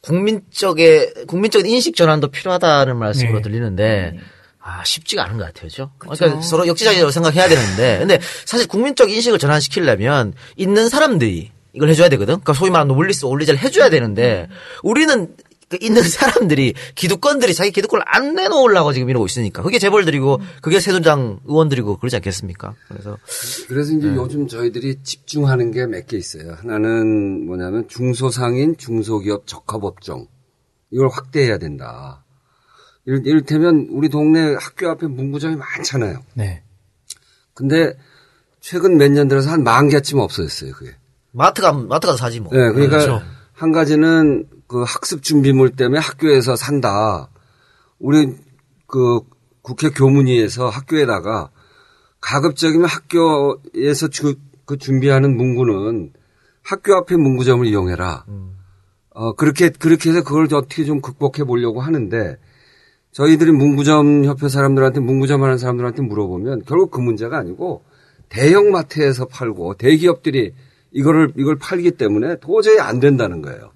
국민적의 국민적인 인식 전환도 필요하다는 말씀으로 네. 들리는데 아 쉽지가 않은 것 같아요, 그죠? 그러니까 서로 역지사지로 생각해야 되는데, 근데 사실 국민적 인식을 전환시키려면 있는 사람들이 이걸 해줘야 되거든. 그러니까 소위 말하는 노블리스 오블리제를 해줘야 되는데 우리는 그 있는 사람들이 기득권들이 자기 기득권을 안 내놓으려고 지금 이러고 있으니까 그게 재벌들이고 그게 새누리당 의원들이고 그러지 않겠습니까? 그래서 그래서 이제 요즘 저희들이 집중하는 게 몇 개 있어요. 하나는 뭐냐면 중소상인 중소기업 적합업종 이걸 확대해야 된다. 이를- 이를테면 우리 동네 학교 앞에 문구점이 많잖아요. 네. 근데 최근 몇 년 들어서 한 만 개쯤 없어졌어요. 그게. 마트 가 마트가 사지 뭐. 네, 그러니까 그렇죠. 한 가지는 그 학습 준비물 때문에 학교에서 산다. 우리 그 국회 교문위에서 학교에다가 가급적이면 학교에서 주, 그 준비하는 문구는 학교 앞에 문구점을 이용해라. 어, 그렇게, 그렇게 해서 그걸 어떻게 좀 극복해 보려고 하는데 저희들이 문구점 협회 사람들한테 문구점 하는 사람들한테 물어보면 결국 그 문제가 아니고 대형 마트에서 팔고 대기업들이 이거를 이걸 팔기 때문에 도저히 안 된다는 거예요.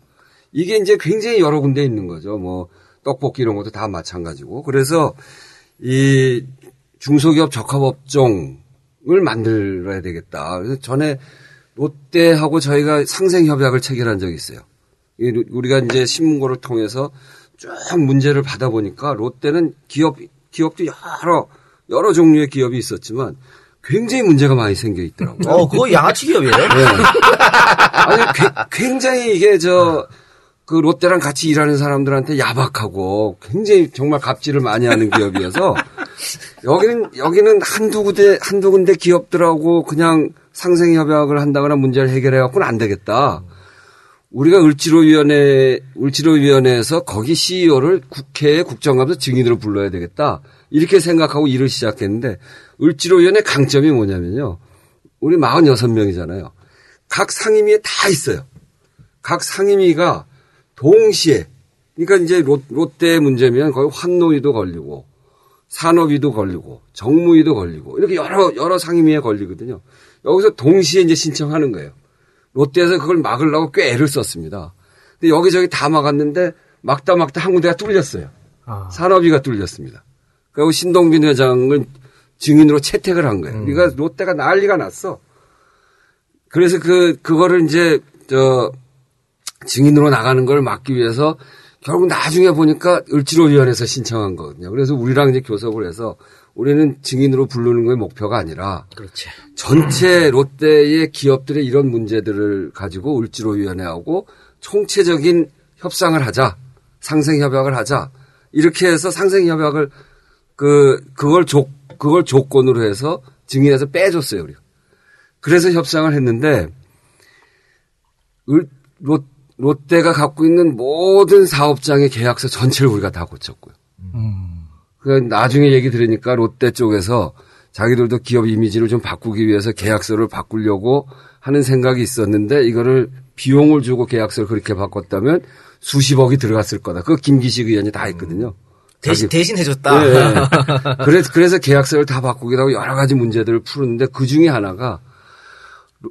이게 이제 굉장히 여러 군데 있는 거죠. 뭐 떡볶이 이런 것도 다 마찬가지고. 그래서 이 중소기업 적합업종을 만들어야 되겠다. 그래서 전에 롯데하고 저희가 상생협약을 체결한 적이 있어요. 이 우리가 이제 신문고를 통해서 쭉 문제를 받아보니까 롯데는 기업, 기업도 여러, 여러 종류의 기업이 있었지만 굉장히 문제가 많이 생겨 있더라고요. 어, 그거 양아치 기업이에요? 네. 아니, 괴- 굉장히 이게 저, 그 롯데랑 같이 일하는 사람들한테 야박하고 굉장히 정말 갑질을 많이 하는 기업이어서 여기는, 여기는 한두 군데, 한두 군데 기업들하고 그냥 상생협약을 한다거나 문제를 해결해갖고는 안 되겠다. 우리가 을지로위원회, 을지로위원회에서 거기 CEO를 국회에 국정감사 증인으로 불러야 되겠다. 이렇게 생각하고 일을 시작했는데 을지로 위원회 강점이 뭐냐면요. 우리 46명이잖아요. 각 상임위에 다 있어요. 각 상임위가 동시에 그러니까 이제 롯, 롯데 문제면 거기 환노위도 걸리고 산업위도 걸리고 정무위도 걸리고 이렇게 여러 여러 상임위에 걸리거든요. 여기서 동시에 이제 신청하는 거예요. 롯데에서 그걸 막으려고 꽤 애를 썼습니다. 근데 여기저기 다 막았는데 막다 막다 한 군데가 뚫렸어요. 산업위가 뚫렸습니다. 그리고 신동빈 회장을 증인으로 채택을 한 거예요. 그러니까 롯데가 난리가 났어. 그래서 그, 그거를 이제, 저, 증인으로 나가는 걸 막기 위해서 결국 나중에 보니까 을지로위원회에서 신청한 거거든요. 그래서 우리랑 이제 교섭을 해서 우리는 증인으로 부르는 거의 목표가 아니라 그렇지. 전체 롯데의 기업들의 이런 문제들을 가지고 을지로위원회하고 총체적인 협상을 하자. 상생 협약을 하자. 이렇게 해서 상생 협약을 그, 그걸 조, 그걸 조건으로 해서 증인에서 빼줬어요, 우리가. 그래서 협상을 했는데, 을- 롯, 롯데가 갖고 있는 모든 사업장의 계약서 전체를 우리가 다 고쳤고요. 그 나중에 얘기 들으니까 롯데 쪽에서 자기들도 기업 이미지를 좀 바꾸기 위해서 계약서를 바꾸려고 하는 생각이 있었는데 이거를 비용을 주고 계약서를 그렇게 바꿨다면 수십억이 들어갔을 거다. 그거 김기식 의원이 다 했거든요. 대신, 대신 해줬다. 네, 네. 그래서, 그래서 계약서를 다 바꾸기도 하고 여러 가지 문제들을 푸는데 그 중에 하나가 로-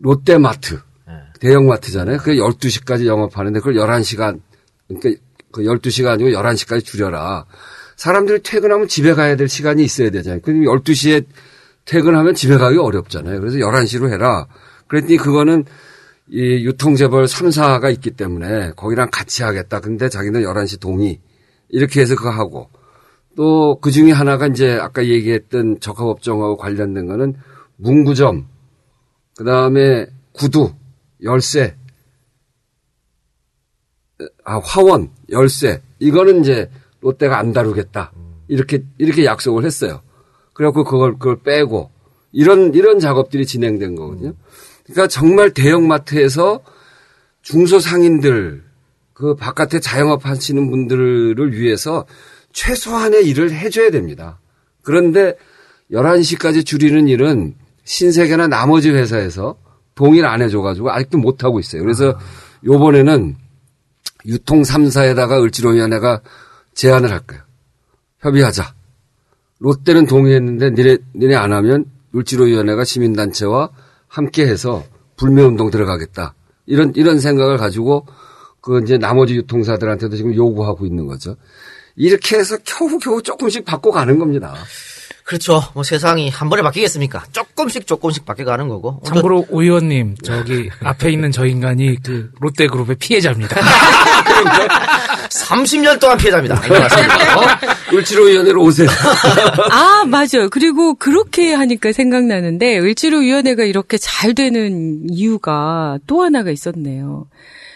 롯데마트. 대형마트잖아요. 그게 12시까지 영업하는데 그걸 11시간, 그러니까 그 12시가 아니고 11시까지 줄여라. 사람들이 퇴근하면 집에 가야 될 시간이 있어야 되잖아요. 근데 12시에 퇴근하면 집에 가기 어렵잖아요. 그래서 11시로 해라. 그랬더니 그거는 이 유통재벌 3사가 있기 때문에 거기랑 같이 하겠다. 근데 자기는 11시 동의. 이렇게 해서 그거 하고. 또 그 중에 하나가 이제 아까 얘기했던 적합업종하고 관련된 거는 문구점, 그 다음에 구두, 열쇠, 아, 화원, 열쇠. 이거는 이제 롯데가 안 다루겠다. 이렇게, 이렇게 약속을 했어요. 그래갖고 그걸, 그걸 빼고. 이런, 이런 작업들이 진행된 거거든요. 그러니까 정말 대형마트에서 중소상인들, 그 바깥에 자영업 하시는 분들을 위해서 최소한의 일을 해줘야 됩니다. 그런데 11시까지 줄이는 일은 신세계나 나머지 회사에서 동의를 안 해줘가지고 아직도 못하고 있어요. 그래서 요번에는 유통 3사에다가 을지로위원회가 제안을 할까요? 협의하자. 롯데는 동의했는데 니네, 니네 안 하면 을지로위원회가 시민단체와 함께 해서 불매운동 들어가겠다. 이런, 이런 생각을 가지고 그 이제 나머지 유통사들한테도 지금 요구하고 있는 거죠. 이렇게 해서 겨우겨우 조금씩 바꿔가는 겁니다. 그렇죠. 뭐 세상이 한 번에 바뀌겠습니까? 조금씩 조금씩 바뀌어가는 거고. 참고로 오 의원님 저기 앞에 있는 저 인간이 그 롯데그룹의 피해자입니다. 30년 동안 피해자입니다. 어? 을지로위원회로 오세요. 아, 맞아요. 그리고 그렇게 하니까 생각나는데, 을지로위원회가 이렇게 잘 되는 이유가 또 하나가 있었네요.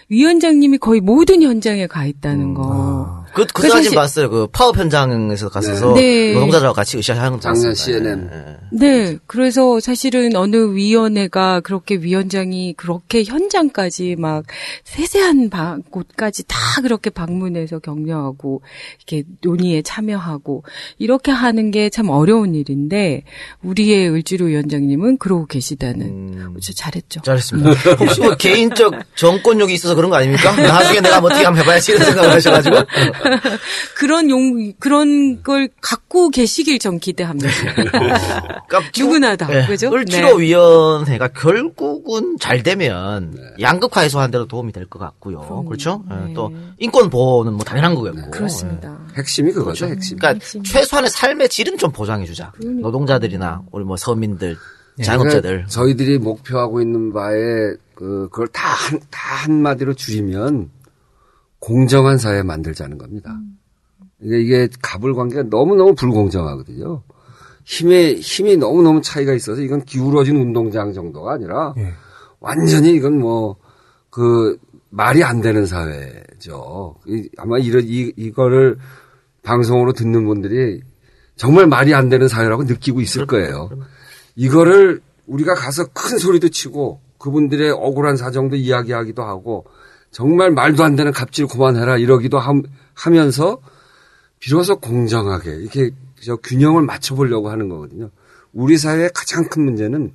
위원장님이 거의 모든 현장에 가 있다는 거. 그, 그 그래서 사진 사실- 봤어요. 그 파업 현장에서 갔어서 네. 노동자들하고 같이 으쌰하는 거 작년. CNN. 네. 그래서 사실은 어느 위원회가 그렇게 위원장이 그렇게 현장까지 막 세세한 바- 곳까지 다 그렇게 방문해서 격려하고 이렇게 논의에 참여하고 이렇게 하는 게 참 어려운 일인데 우리의 을지로 위원장님은 그러고 계시다는 진짜 잘했죠. 잘했습니다. 혹시 뭐 개인적 정권욕이 있어서 그런 거 아닙니까? 나중에 내가 뭐 어떻게 한번 해봐야지 이런 생각을 하셔가지고. 그런 용 그런 걸 갖고 계시길 전 기대합니다. 그러니까 누구나 다 네. 그죠? 을지로위원회가 결국은 잘 되면 양극화 해소하는 데도 도움이 될 것 같고요. 그렇죠? 예, 또 인권 보호는 뭐 당연한 거겠고. 그렇습니다. 핵심이 그거죠, 그렇죠. 핵심. 그러니까 최소한의 삶의 질은 좀 보장해주자. 노동자들이나 우리 뭐 서민들, 예, 자영업자들. 그러니까 저희들이 목표하고 있는 바에 그 그걸 다, 한, 다 한마디로 줄이면 공정한 사회 만들자는 겁니다. 이게, 이게 갑을 관계가 너무너무 불공정하거든요. 힘의, 힘이 너무너무 차이가 있어서 이건 기울어진 운동장 정도가 아니라 완전히 이건 뭐, 그, 말이 안 되는 사회죠. 이- 아마 이런, 이, 이거를 방송으로 듣는 분들이 정말 말이 안 되는 사회라고 느끼고 있을 거예요. 이거를 우리가 가서 큰 소리도 치고 그분들의 억울한 사정도 이야기하기도 하고 정말 말도 안 되는 갑질 그만해라 이러기도 함- 하면서 비로소 공정하게 이렇게 저 균형을 맞춰보려고 하는 거거든요. 우리 사회의 가장 큰 문제는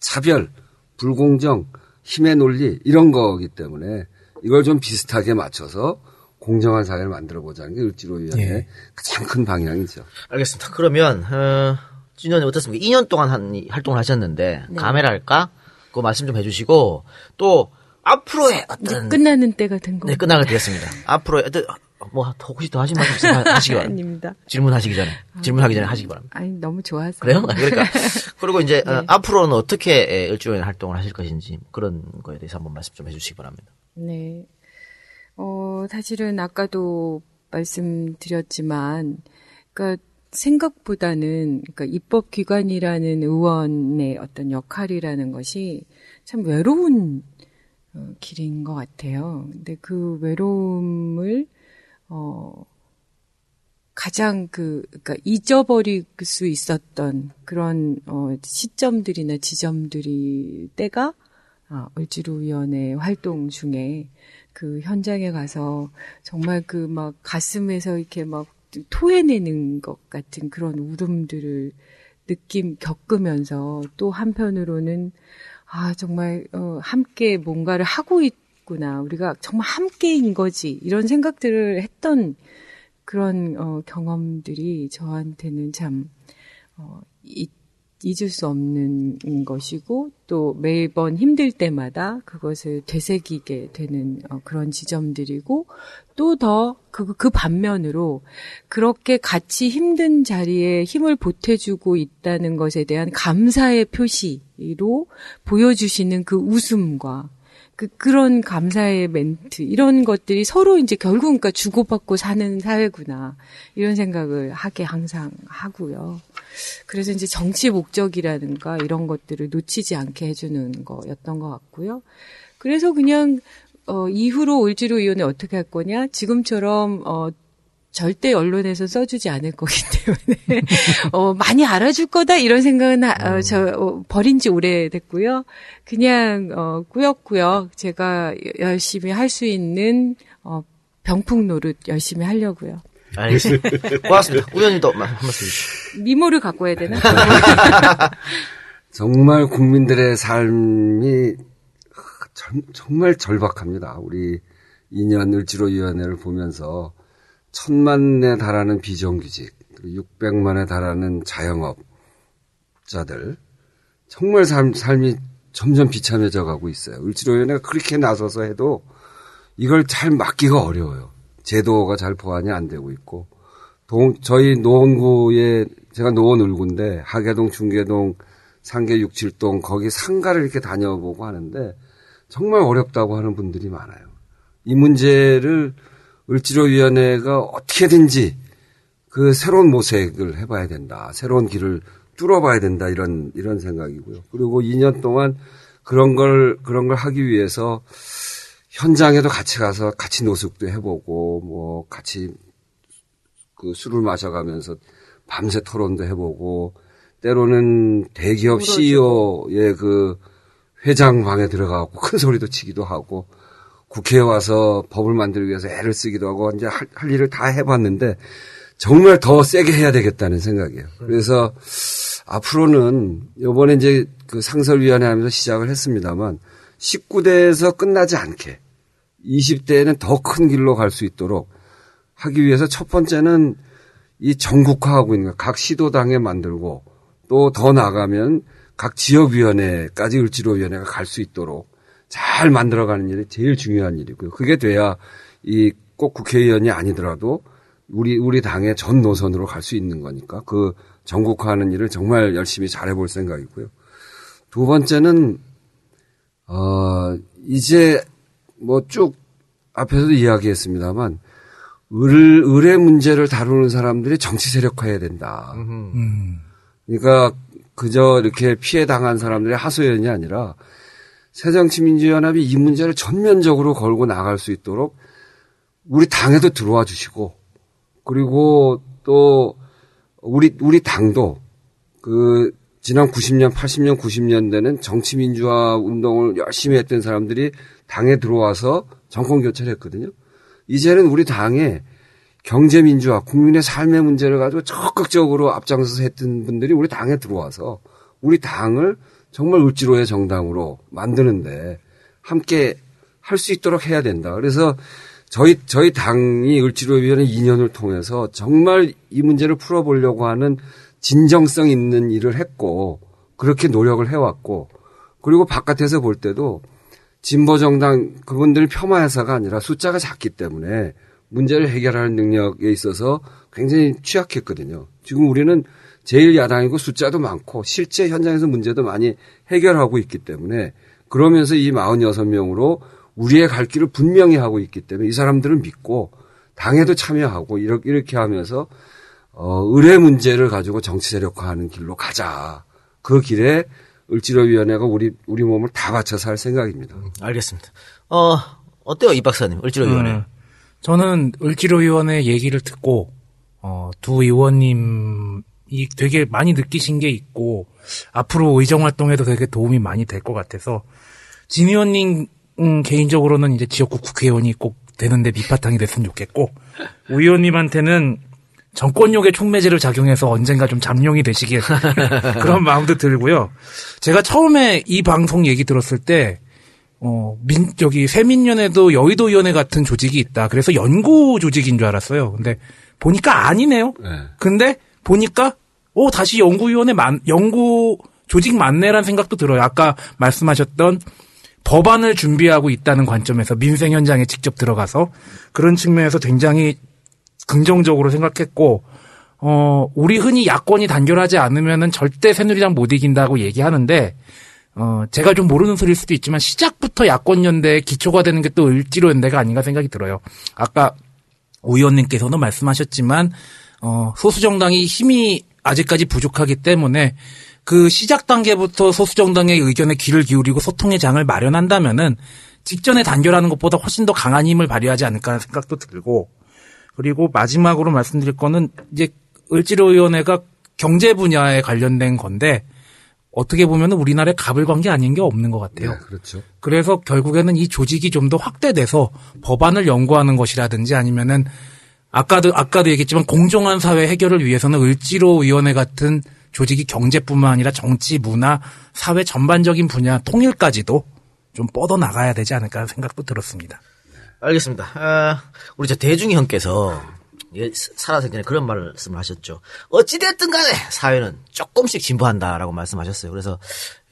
차별, 불공정, 힘의 논리 이런 거기 때문에 이걸 좀 비슷하게 맞춰서 공정한 사회를 만들어 보자는 게 을지로 위원회의 예. 가장 큰 방향이죠. 알겠습니다. 그러면 어, 진현이 어떻습니까? 2년 동안 한 이- 활동을 하셨는데 네. 카메라할까? 그 말씀 좀 해주시고 또 앞으로의 어떤 끝나는 때가 된 거. 네 끝나게 되었습니다. 앞으로의 어떤 뭐 혹시 더 하신 말씀 있으면 하시기 바랍니다. 아닙니다. 질문하시기 전에 질문하기 전에 하시기 바랍니다. 아니 너무 좋아서. 그래요? 그러니까 그리고 이제 어, 네. 앞으로는 어떻게 에, 일주일 활동을 하실 것인지 그런 거에 대해서 한번 말씀 좀 해주시기 바랍니다. 네. 어, 사실은 아까도 말씀드렸지만, 그러니까 생각보다는, 그러니까 입법기관이라는 의원의 어떤 역할이라는 것이 참 외로운 어, 길인 것 같아요. 근데 그 외로움을, 어, 가장 그, 그니까 잊어버릴 수 있었던 그런, 어, 시점들이나 지점들이, 때가, 아, 을지로위원회 활동 중에 그 현장에 가서 정말 그 막 가슴에서 이렇게 막 토해내는 것 같은 그런 울음들을 느낌, 겪으면서 또 한편으로는 아, 정말, 어, 함께 뭔가를 하고 있구나. 우리가 정말 함께인 거지. 이런 생각들을 했던 그런, 어, 경험들이 저한테는 참, 어, 이, 잊을 수 없는 것이고, 또 매번 힘들 때마다 그것을 되새기게 되는 어, 그런 지점들이고, 또 더 그, 그 반면으로 그렇게 같이 힘든 자리에 힘을 보태주고 있다는 것에 대한 감사의 표시로 보여주시는 그 웃음과 그, 그런 감사의 멘트, 이런 것들이 서로 이제 결국 그러니까 주고받고 사는 사회구나. 이런 생각을 하게 항상 하고요. 그래서 이제 정치 목적이라든가 이런 것들을 놓치지 않게 해주는 거였던 것 같고요. 그래서 그냥, 어, 이후로 올지로 위원회 어떻게 할 거냐? 지금처럼, 어, 절대 언론에서 써주지 않을 거기 때문에 어, 많이 알아줄 거다 이런 생각은 어, 저 어, 버린 지 오래됐고요. 그냥 어, 꾸역꾸역 제가 열심히 할 수 있는 어, 병풍 노릇 열심히 하려고요. 알겠습니다. 고맙습니다. 우연히도 한 말씀 주시죠. 미모를 갖고 와야 되나? 정말 국민들의 삶이 정말 절박합니다. 우리 2년 을지로위원회를 보면서 천만에 달하는 비정규직, 600만에 달하는 자영업자들, 정말 삶, 삶이 점점 비참해져 가고 있어요. 을지로위원회가 그렇게 나서서 해도 이걸 잘 막기가 어려워요. 제도가 잘 보완이 안 되고 있고, 동, 저희 노원구에, 제가 노원 을구인데, 하계동, 중계동, 상계 6, 7동, 거기 상가를 이렇게 다녀보고 하는데, 정말 어렵다고 하는 분들이 많아요. 이 문제를 을지로위원회가 어떻게든지 그 새로운 모색을 해봐야 된다. 새로운 길을 뚫어봐야 된다. 이런, 이런 생각이고요. 그리고 2년 동안 그런 걸, 그런 걸 하기 위해서 현장에도 같이 가서 같이 노숙도 해보고, 뭐, 같이 그 술을 마셔가면서 밤새 토론도 해보고, 때로는 대기업 CEO의 그 회장 방에 들어가고 큰 소리도 치기도 하고, 국회에 와서 법을 만들기 위해서 애를 쓰기도 하고 이제 할, 할 일을 다 해봤는데 정말 더 세게 해야 되겠다는 생각이에요. 그래서 앞으로는 요번에 이제 그 상설위원회 하면서 시작을 했습니다만 19대에서 끝나지 않게 20대에는 더 큰 길로 갈 수 있도록 하기 위해서 첫 번째는 이 전국화하고 있는 각 시도당에 만들고 또 더 나가면 각 지역위원회까지 을지로위원회가 갈 수 있도록 잘 만들어가는 일이 제일 중요한 일이고요. 그게 돼야 이 꼭 국회의원이 아니더라도 우리 우리 당의 전 노선으로 갈 수 있는 거니까 그 전국화하는 일을 정말 열심히 잘해볼 생각이고요. 두 번째는 어 이제 뭐 쭉 앞에서도 이야기했습니다만 을 을의 문제를 다루는 사람들이 정치 세력화해야 된다. 그러니까 그저 이렇게 피해 당한 사람들의 하소연이 아니라 새정치민주연합이 이 문제를 전면적으로 걸고 나갈 수 있도록 우리 당에도 들어와 주시고 그리고 또 우리 우리 당도 그 지난 90년, 80년, 90년대는 정치 민주화 운동을 열심히 했던 사람들이 당에 들어와서 정권 교체를 했거든요. 이제는 우리 당에 경제 민주화, 국민의 삶의 문제를 가지고 적극적으로 앞장서서 했던 분들이 우리 당에 들어와서 우리 당을 정말 을지로의 정당으로 만드는데 함께 할 수 있도록 해야 된다. 그래서 저희 저희 당이 을지로위원회 2년을 통해서 정말 이 문제를 풀어보려고 하는 진정성 있는 일을 했고 그렇게 노력을 해왔고 그리고 바깥에서 볼 때도 진보 정당 그분들 폄하해서가 아니라 숫자가 작기 때문에 문제를 해결하는 능력에 있어서 굉장히 취약했거든요. 지금 우리는 제일 야당이고 숫자도 많고 실제 현장에서 문제도 많이 해결하고 있기 때문에 그러면서 이 46명으로 우리의 갈 길을 분명히 하고 있기 때문에 이 사람들을 믿고 당에도 참여하고 이렇게, 이렇게 하면서 어, 의뢰 문제를 가지고 정치 세력화하는 길로 가자. 그 길에 을지로위원회가 우리 우리 몸을 다 바쳐서 할 생각입니다. 알겠습니다. 어 어때요 이 박사님 을지로위원회? 음, 저는 을지로위원회 얘기를 듣고 어, 두 의원님 이 되게 많이 느끼신 게 있고 앞으로 의정 활동에도 되게 도움이 많이 될 것 같아서 진 의원님 음, 개인적으로는 이제 지역구 국회의원이 꼭 되는데 밑바탕이 됐으면 좋겠고 우 의원님한테는 정권욕의 촉매제를 작용해서 언젠가 좀 잠룡이 되시길 그런 마음도 들고요. 제가 처음에 이 방송 얘기 들었을 때 어, 민, 저기, 세민연에도 여의도위원회 같은 조직이 있다. 그래서 연구 조직인 줄 알았어요. 근데, 보니까 아니네요. 근데, 보니까, 오, 다시 연구위원회 만, 연구 조직 맞네라는 생각도 들어요. 아까 말씀하셨던 법안을 준비하고 있다는 관점에서 민생 현장에 직접 들어가서 그런 측면에서 굉장히 긍정적으로 생각했고, 어, 우리 흔히 야권이 단결하지 않으면은 절대 새누리당 못 이긴다고 얘기하는데, 어, 제가 좀 모르는 소리일 수도 있지만 시작부터 야권 연대의 기초가 되는 게 또 을지로 연대가 아닌가 생각이 들어요. 아까 오 의원님께서도 말씀하셨지만 어, 소수 정당이 힘이 아직까지 부족하기 때문에 그 시작 단계부터 소수 정당의 의견에 귀를 기울이고 소통의 장을 마련한다면은 직전에 단결하는 것보다 훨씬 더 강한 힘을 발휘하지 않을까 하는 생각도 들고 그리고 마지막으로 말씀드릴 거는 이제 을지로 위원회가 경제 분야에 관련된 건데 어떻게 보면 우리나라에 가불관 게 아닌 게 없는 것 같아요. 그렇죠. 그래서 결국에는 이 조직이 좀 더 확대돼서 법안을 연구하는 것이라든지 아니면은 아까도 아까도 얘기했지만 공정한 사회 해결을 위해서는 을지로 위원회 같은 조직이 경제뿐만 아니라 정치, 문화, 사회 전반적인 분야 통일까지도 좀 뻗어 나가야 되지 않을까 하는 생각도 들었습니다. 알겠습니다. 아, 우리 저 대중이 형께서 예, 살아서 전에 그런 말씀을 하셨죠. 어찌됐든 간에 사회는 조금씩 진보한다라고 말씀하셨어요. 그래서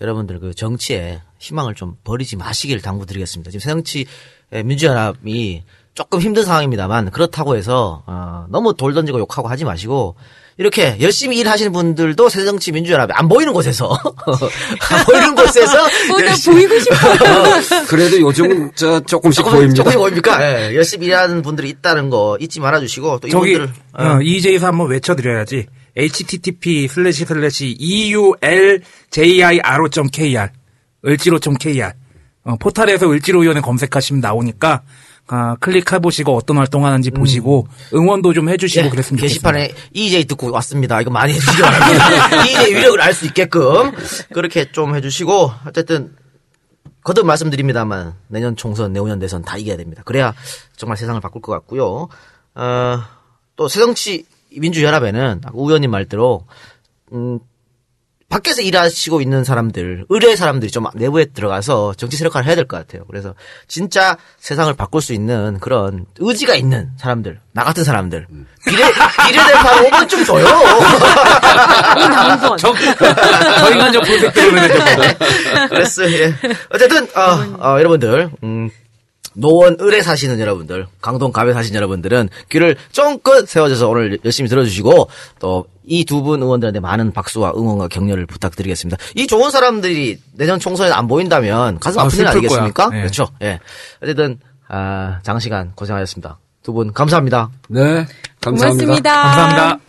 여러분들 그 정치에 희망을 좀 버리지 마시길 당부드리겠습니다. 지금 새정치 민주연합이 조금 힘든 상황입니다만 그렇다고 해서 어, 너무 돌 던지고 욕하고 하지 마시고 이렇게 열심히 일하시는 분들도 새정치 민주연합에 안 보이는 곳에서 안 보이는 곳에서 어, 나 보이고 싶어. 그래도 요즘 저 조금씩 조금, 보입니다. 조금씩 보입니까? 예, 열심히 일하는 분들이 있다는 거 잊지 말아주시고 또 저기 이분들 어, 이이제이에서 한번 외쳐드려야지. http slash slash euljiro.kr 을지로.kr 어, 포탈에서 을지로 위원회 검색하시면 나오니까 아, 클릭해 보시고 어떤 활동하는지 보시고 응원도 좀 해주시고 예, 그랬으면 좋겠습니다. 게시판에 EJ 듣고 왔습니다. 이거 많이 해주시기 바랍니다. EJ 위력을 알 수 있게끔 그렇게 좀 해주시고 어쨌든 거듭 말씀드립니다만 내년 총선, 내후년 대선 다 이겨야 됩니다. 그래야 정말 세상을 바꿀 것 같고요. 어, 또 새정치 민주연합에는 아까 우 의원님 말대로 음, 밖에서 일하시고 있는 사람들, 의뢰 사람들이 좀 내부에 들어가서 정치 세력화를 해야 될 것 같아요. 그래서 진짜 세상을 바꿀 수 있는 그런 의지가 있는 사람들, 나 같은 사람들, 비례, 비례대표 5번쯤 줘요. 번. 저희가 이제 고색 때문에 그랬어요. 예. 어쨌든 어, 어, 여러분들 음, 노원 을에 사시는 여러분들, 강동 갑에 사시는 여러분들은 귀를 쫑긋 세워줘서 오늘 열심히 들어주시고 또 이 두 분 의원들한테 많은 박수와 응원과 격려를 부탁드리겠습니다. 이 좋은 사람들이 내년 총선에 안 보인다면 가슴 아, 아픈 일 슬플 아니겠습니까? 예. 그렇죠. 예. 어쨌든 아, 장시간 고생하셨습니다. 두 분 감사합니다. 네, 감사합니다. 고맙습니다. 감사합니다.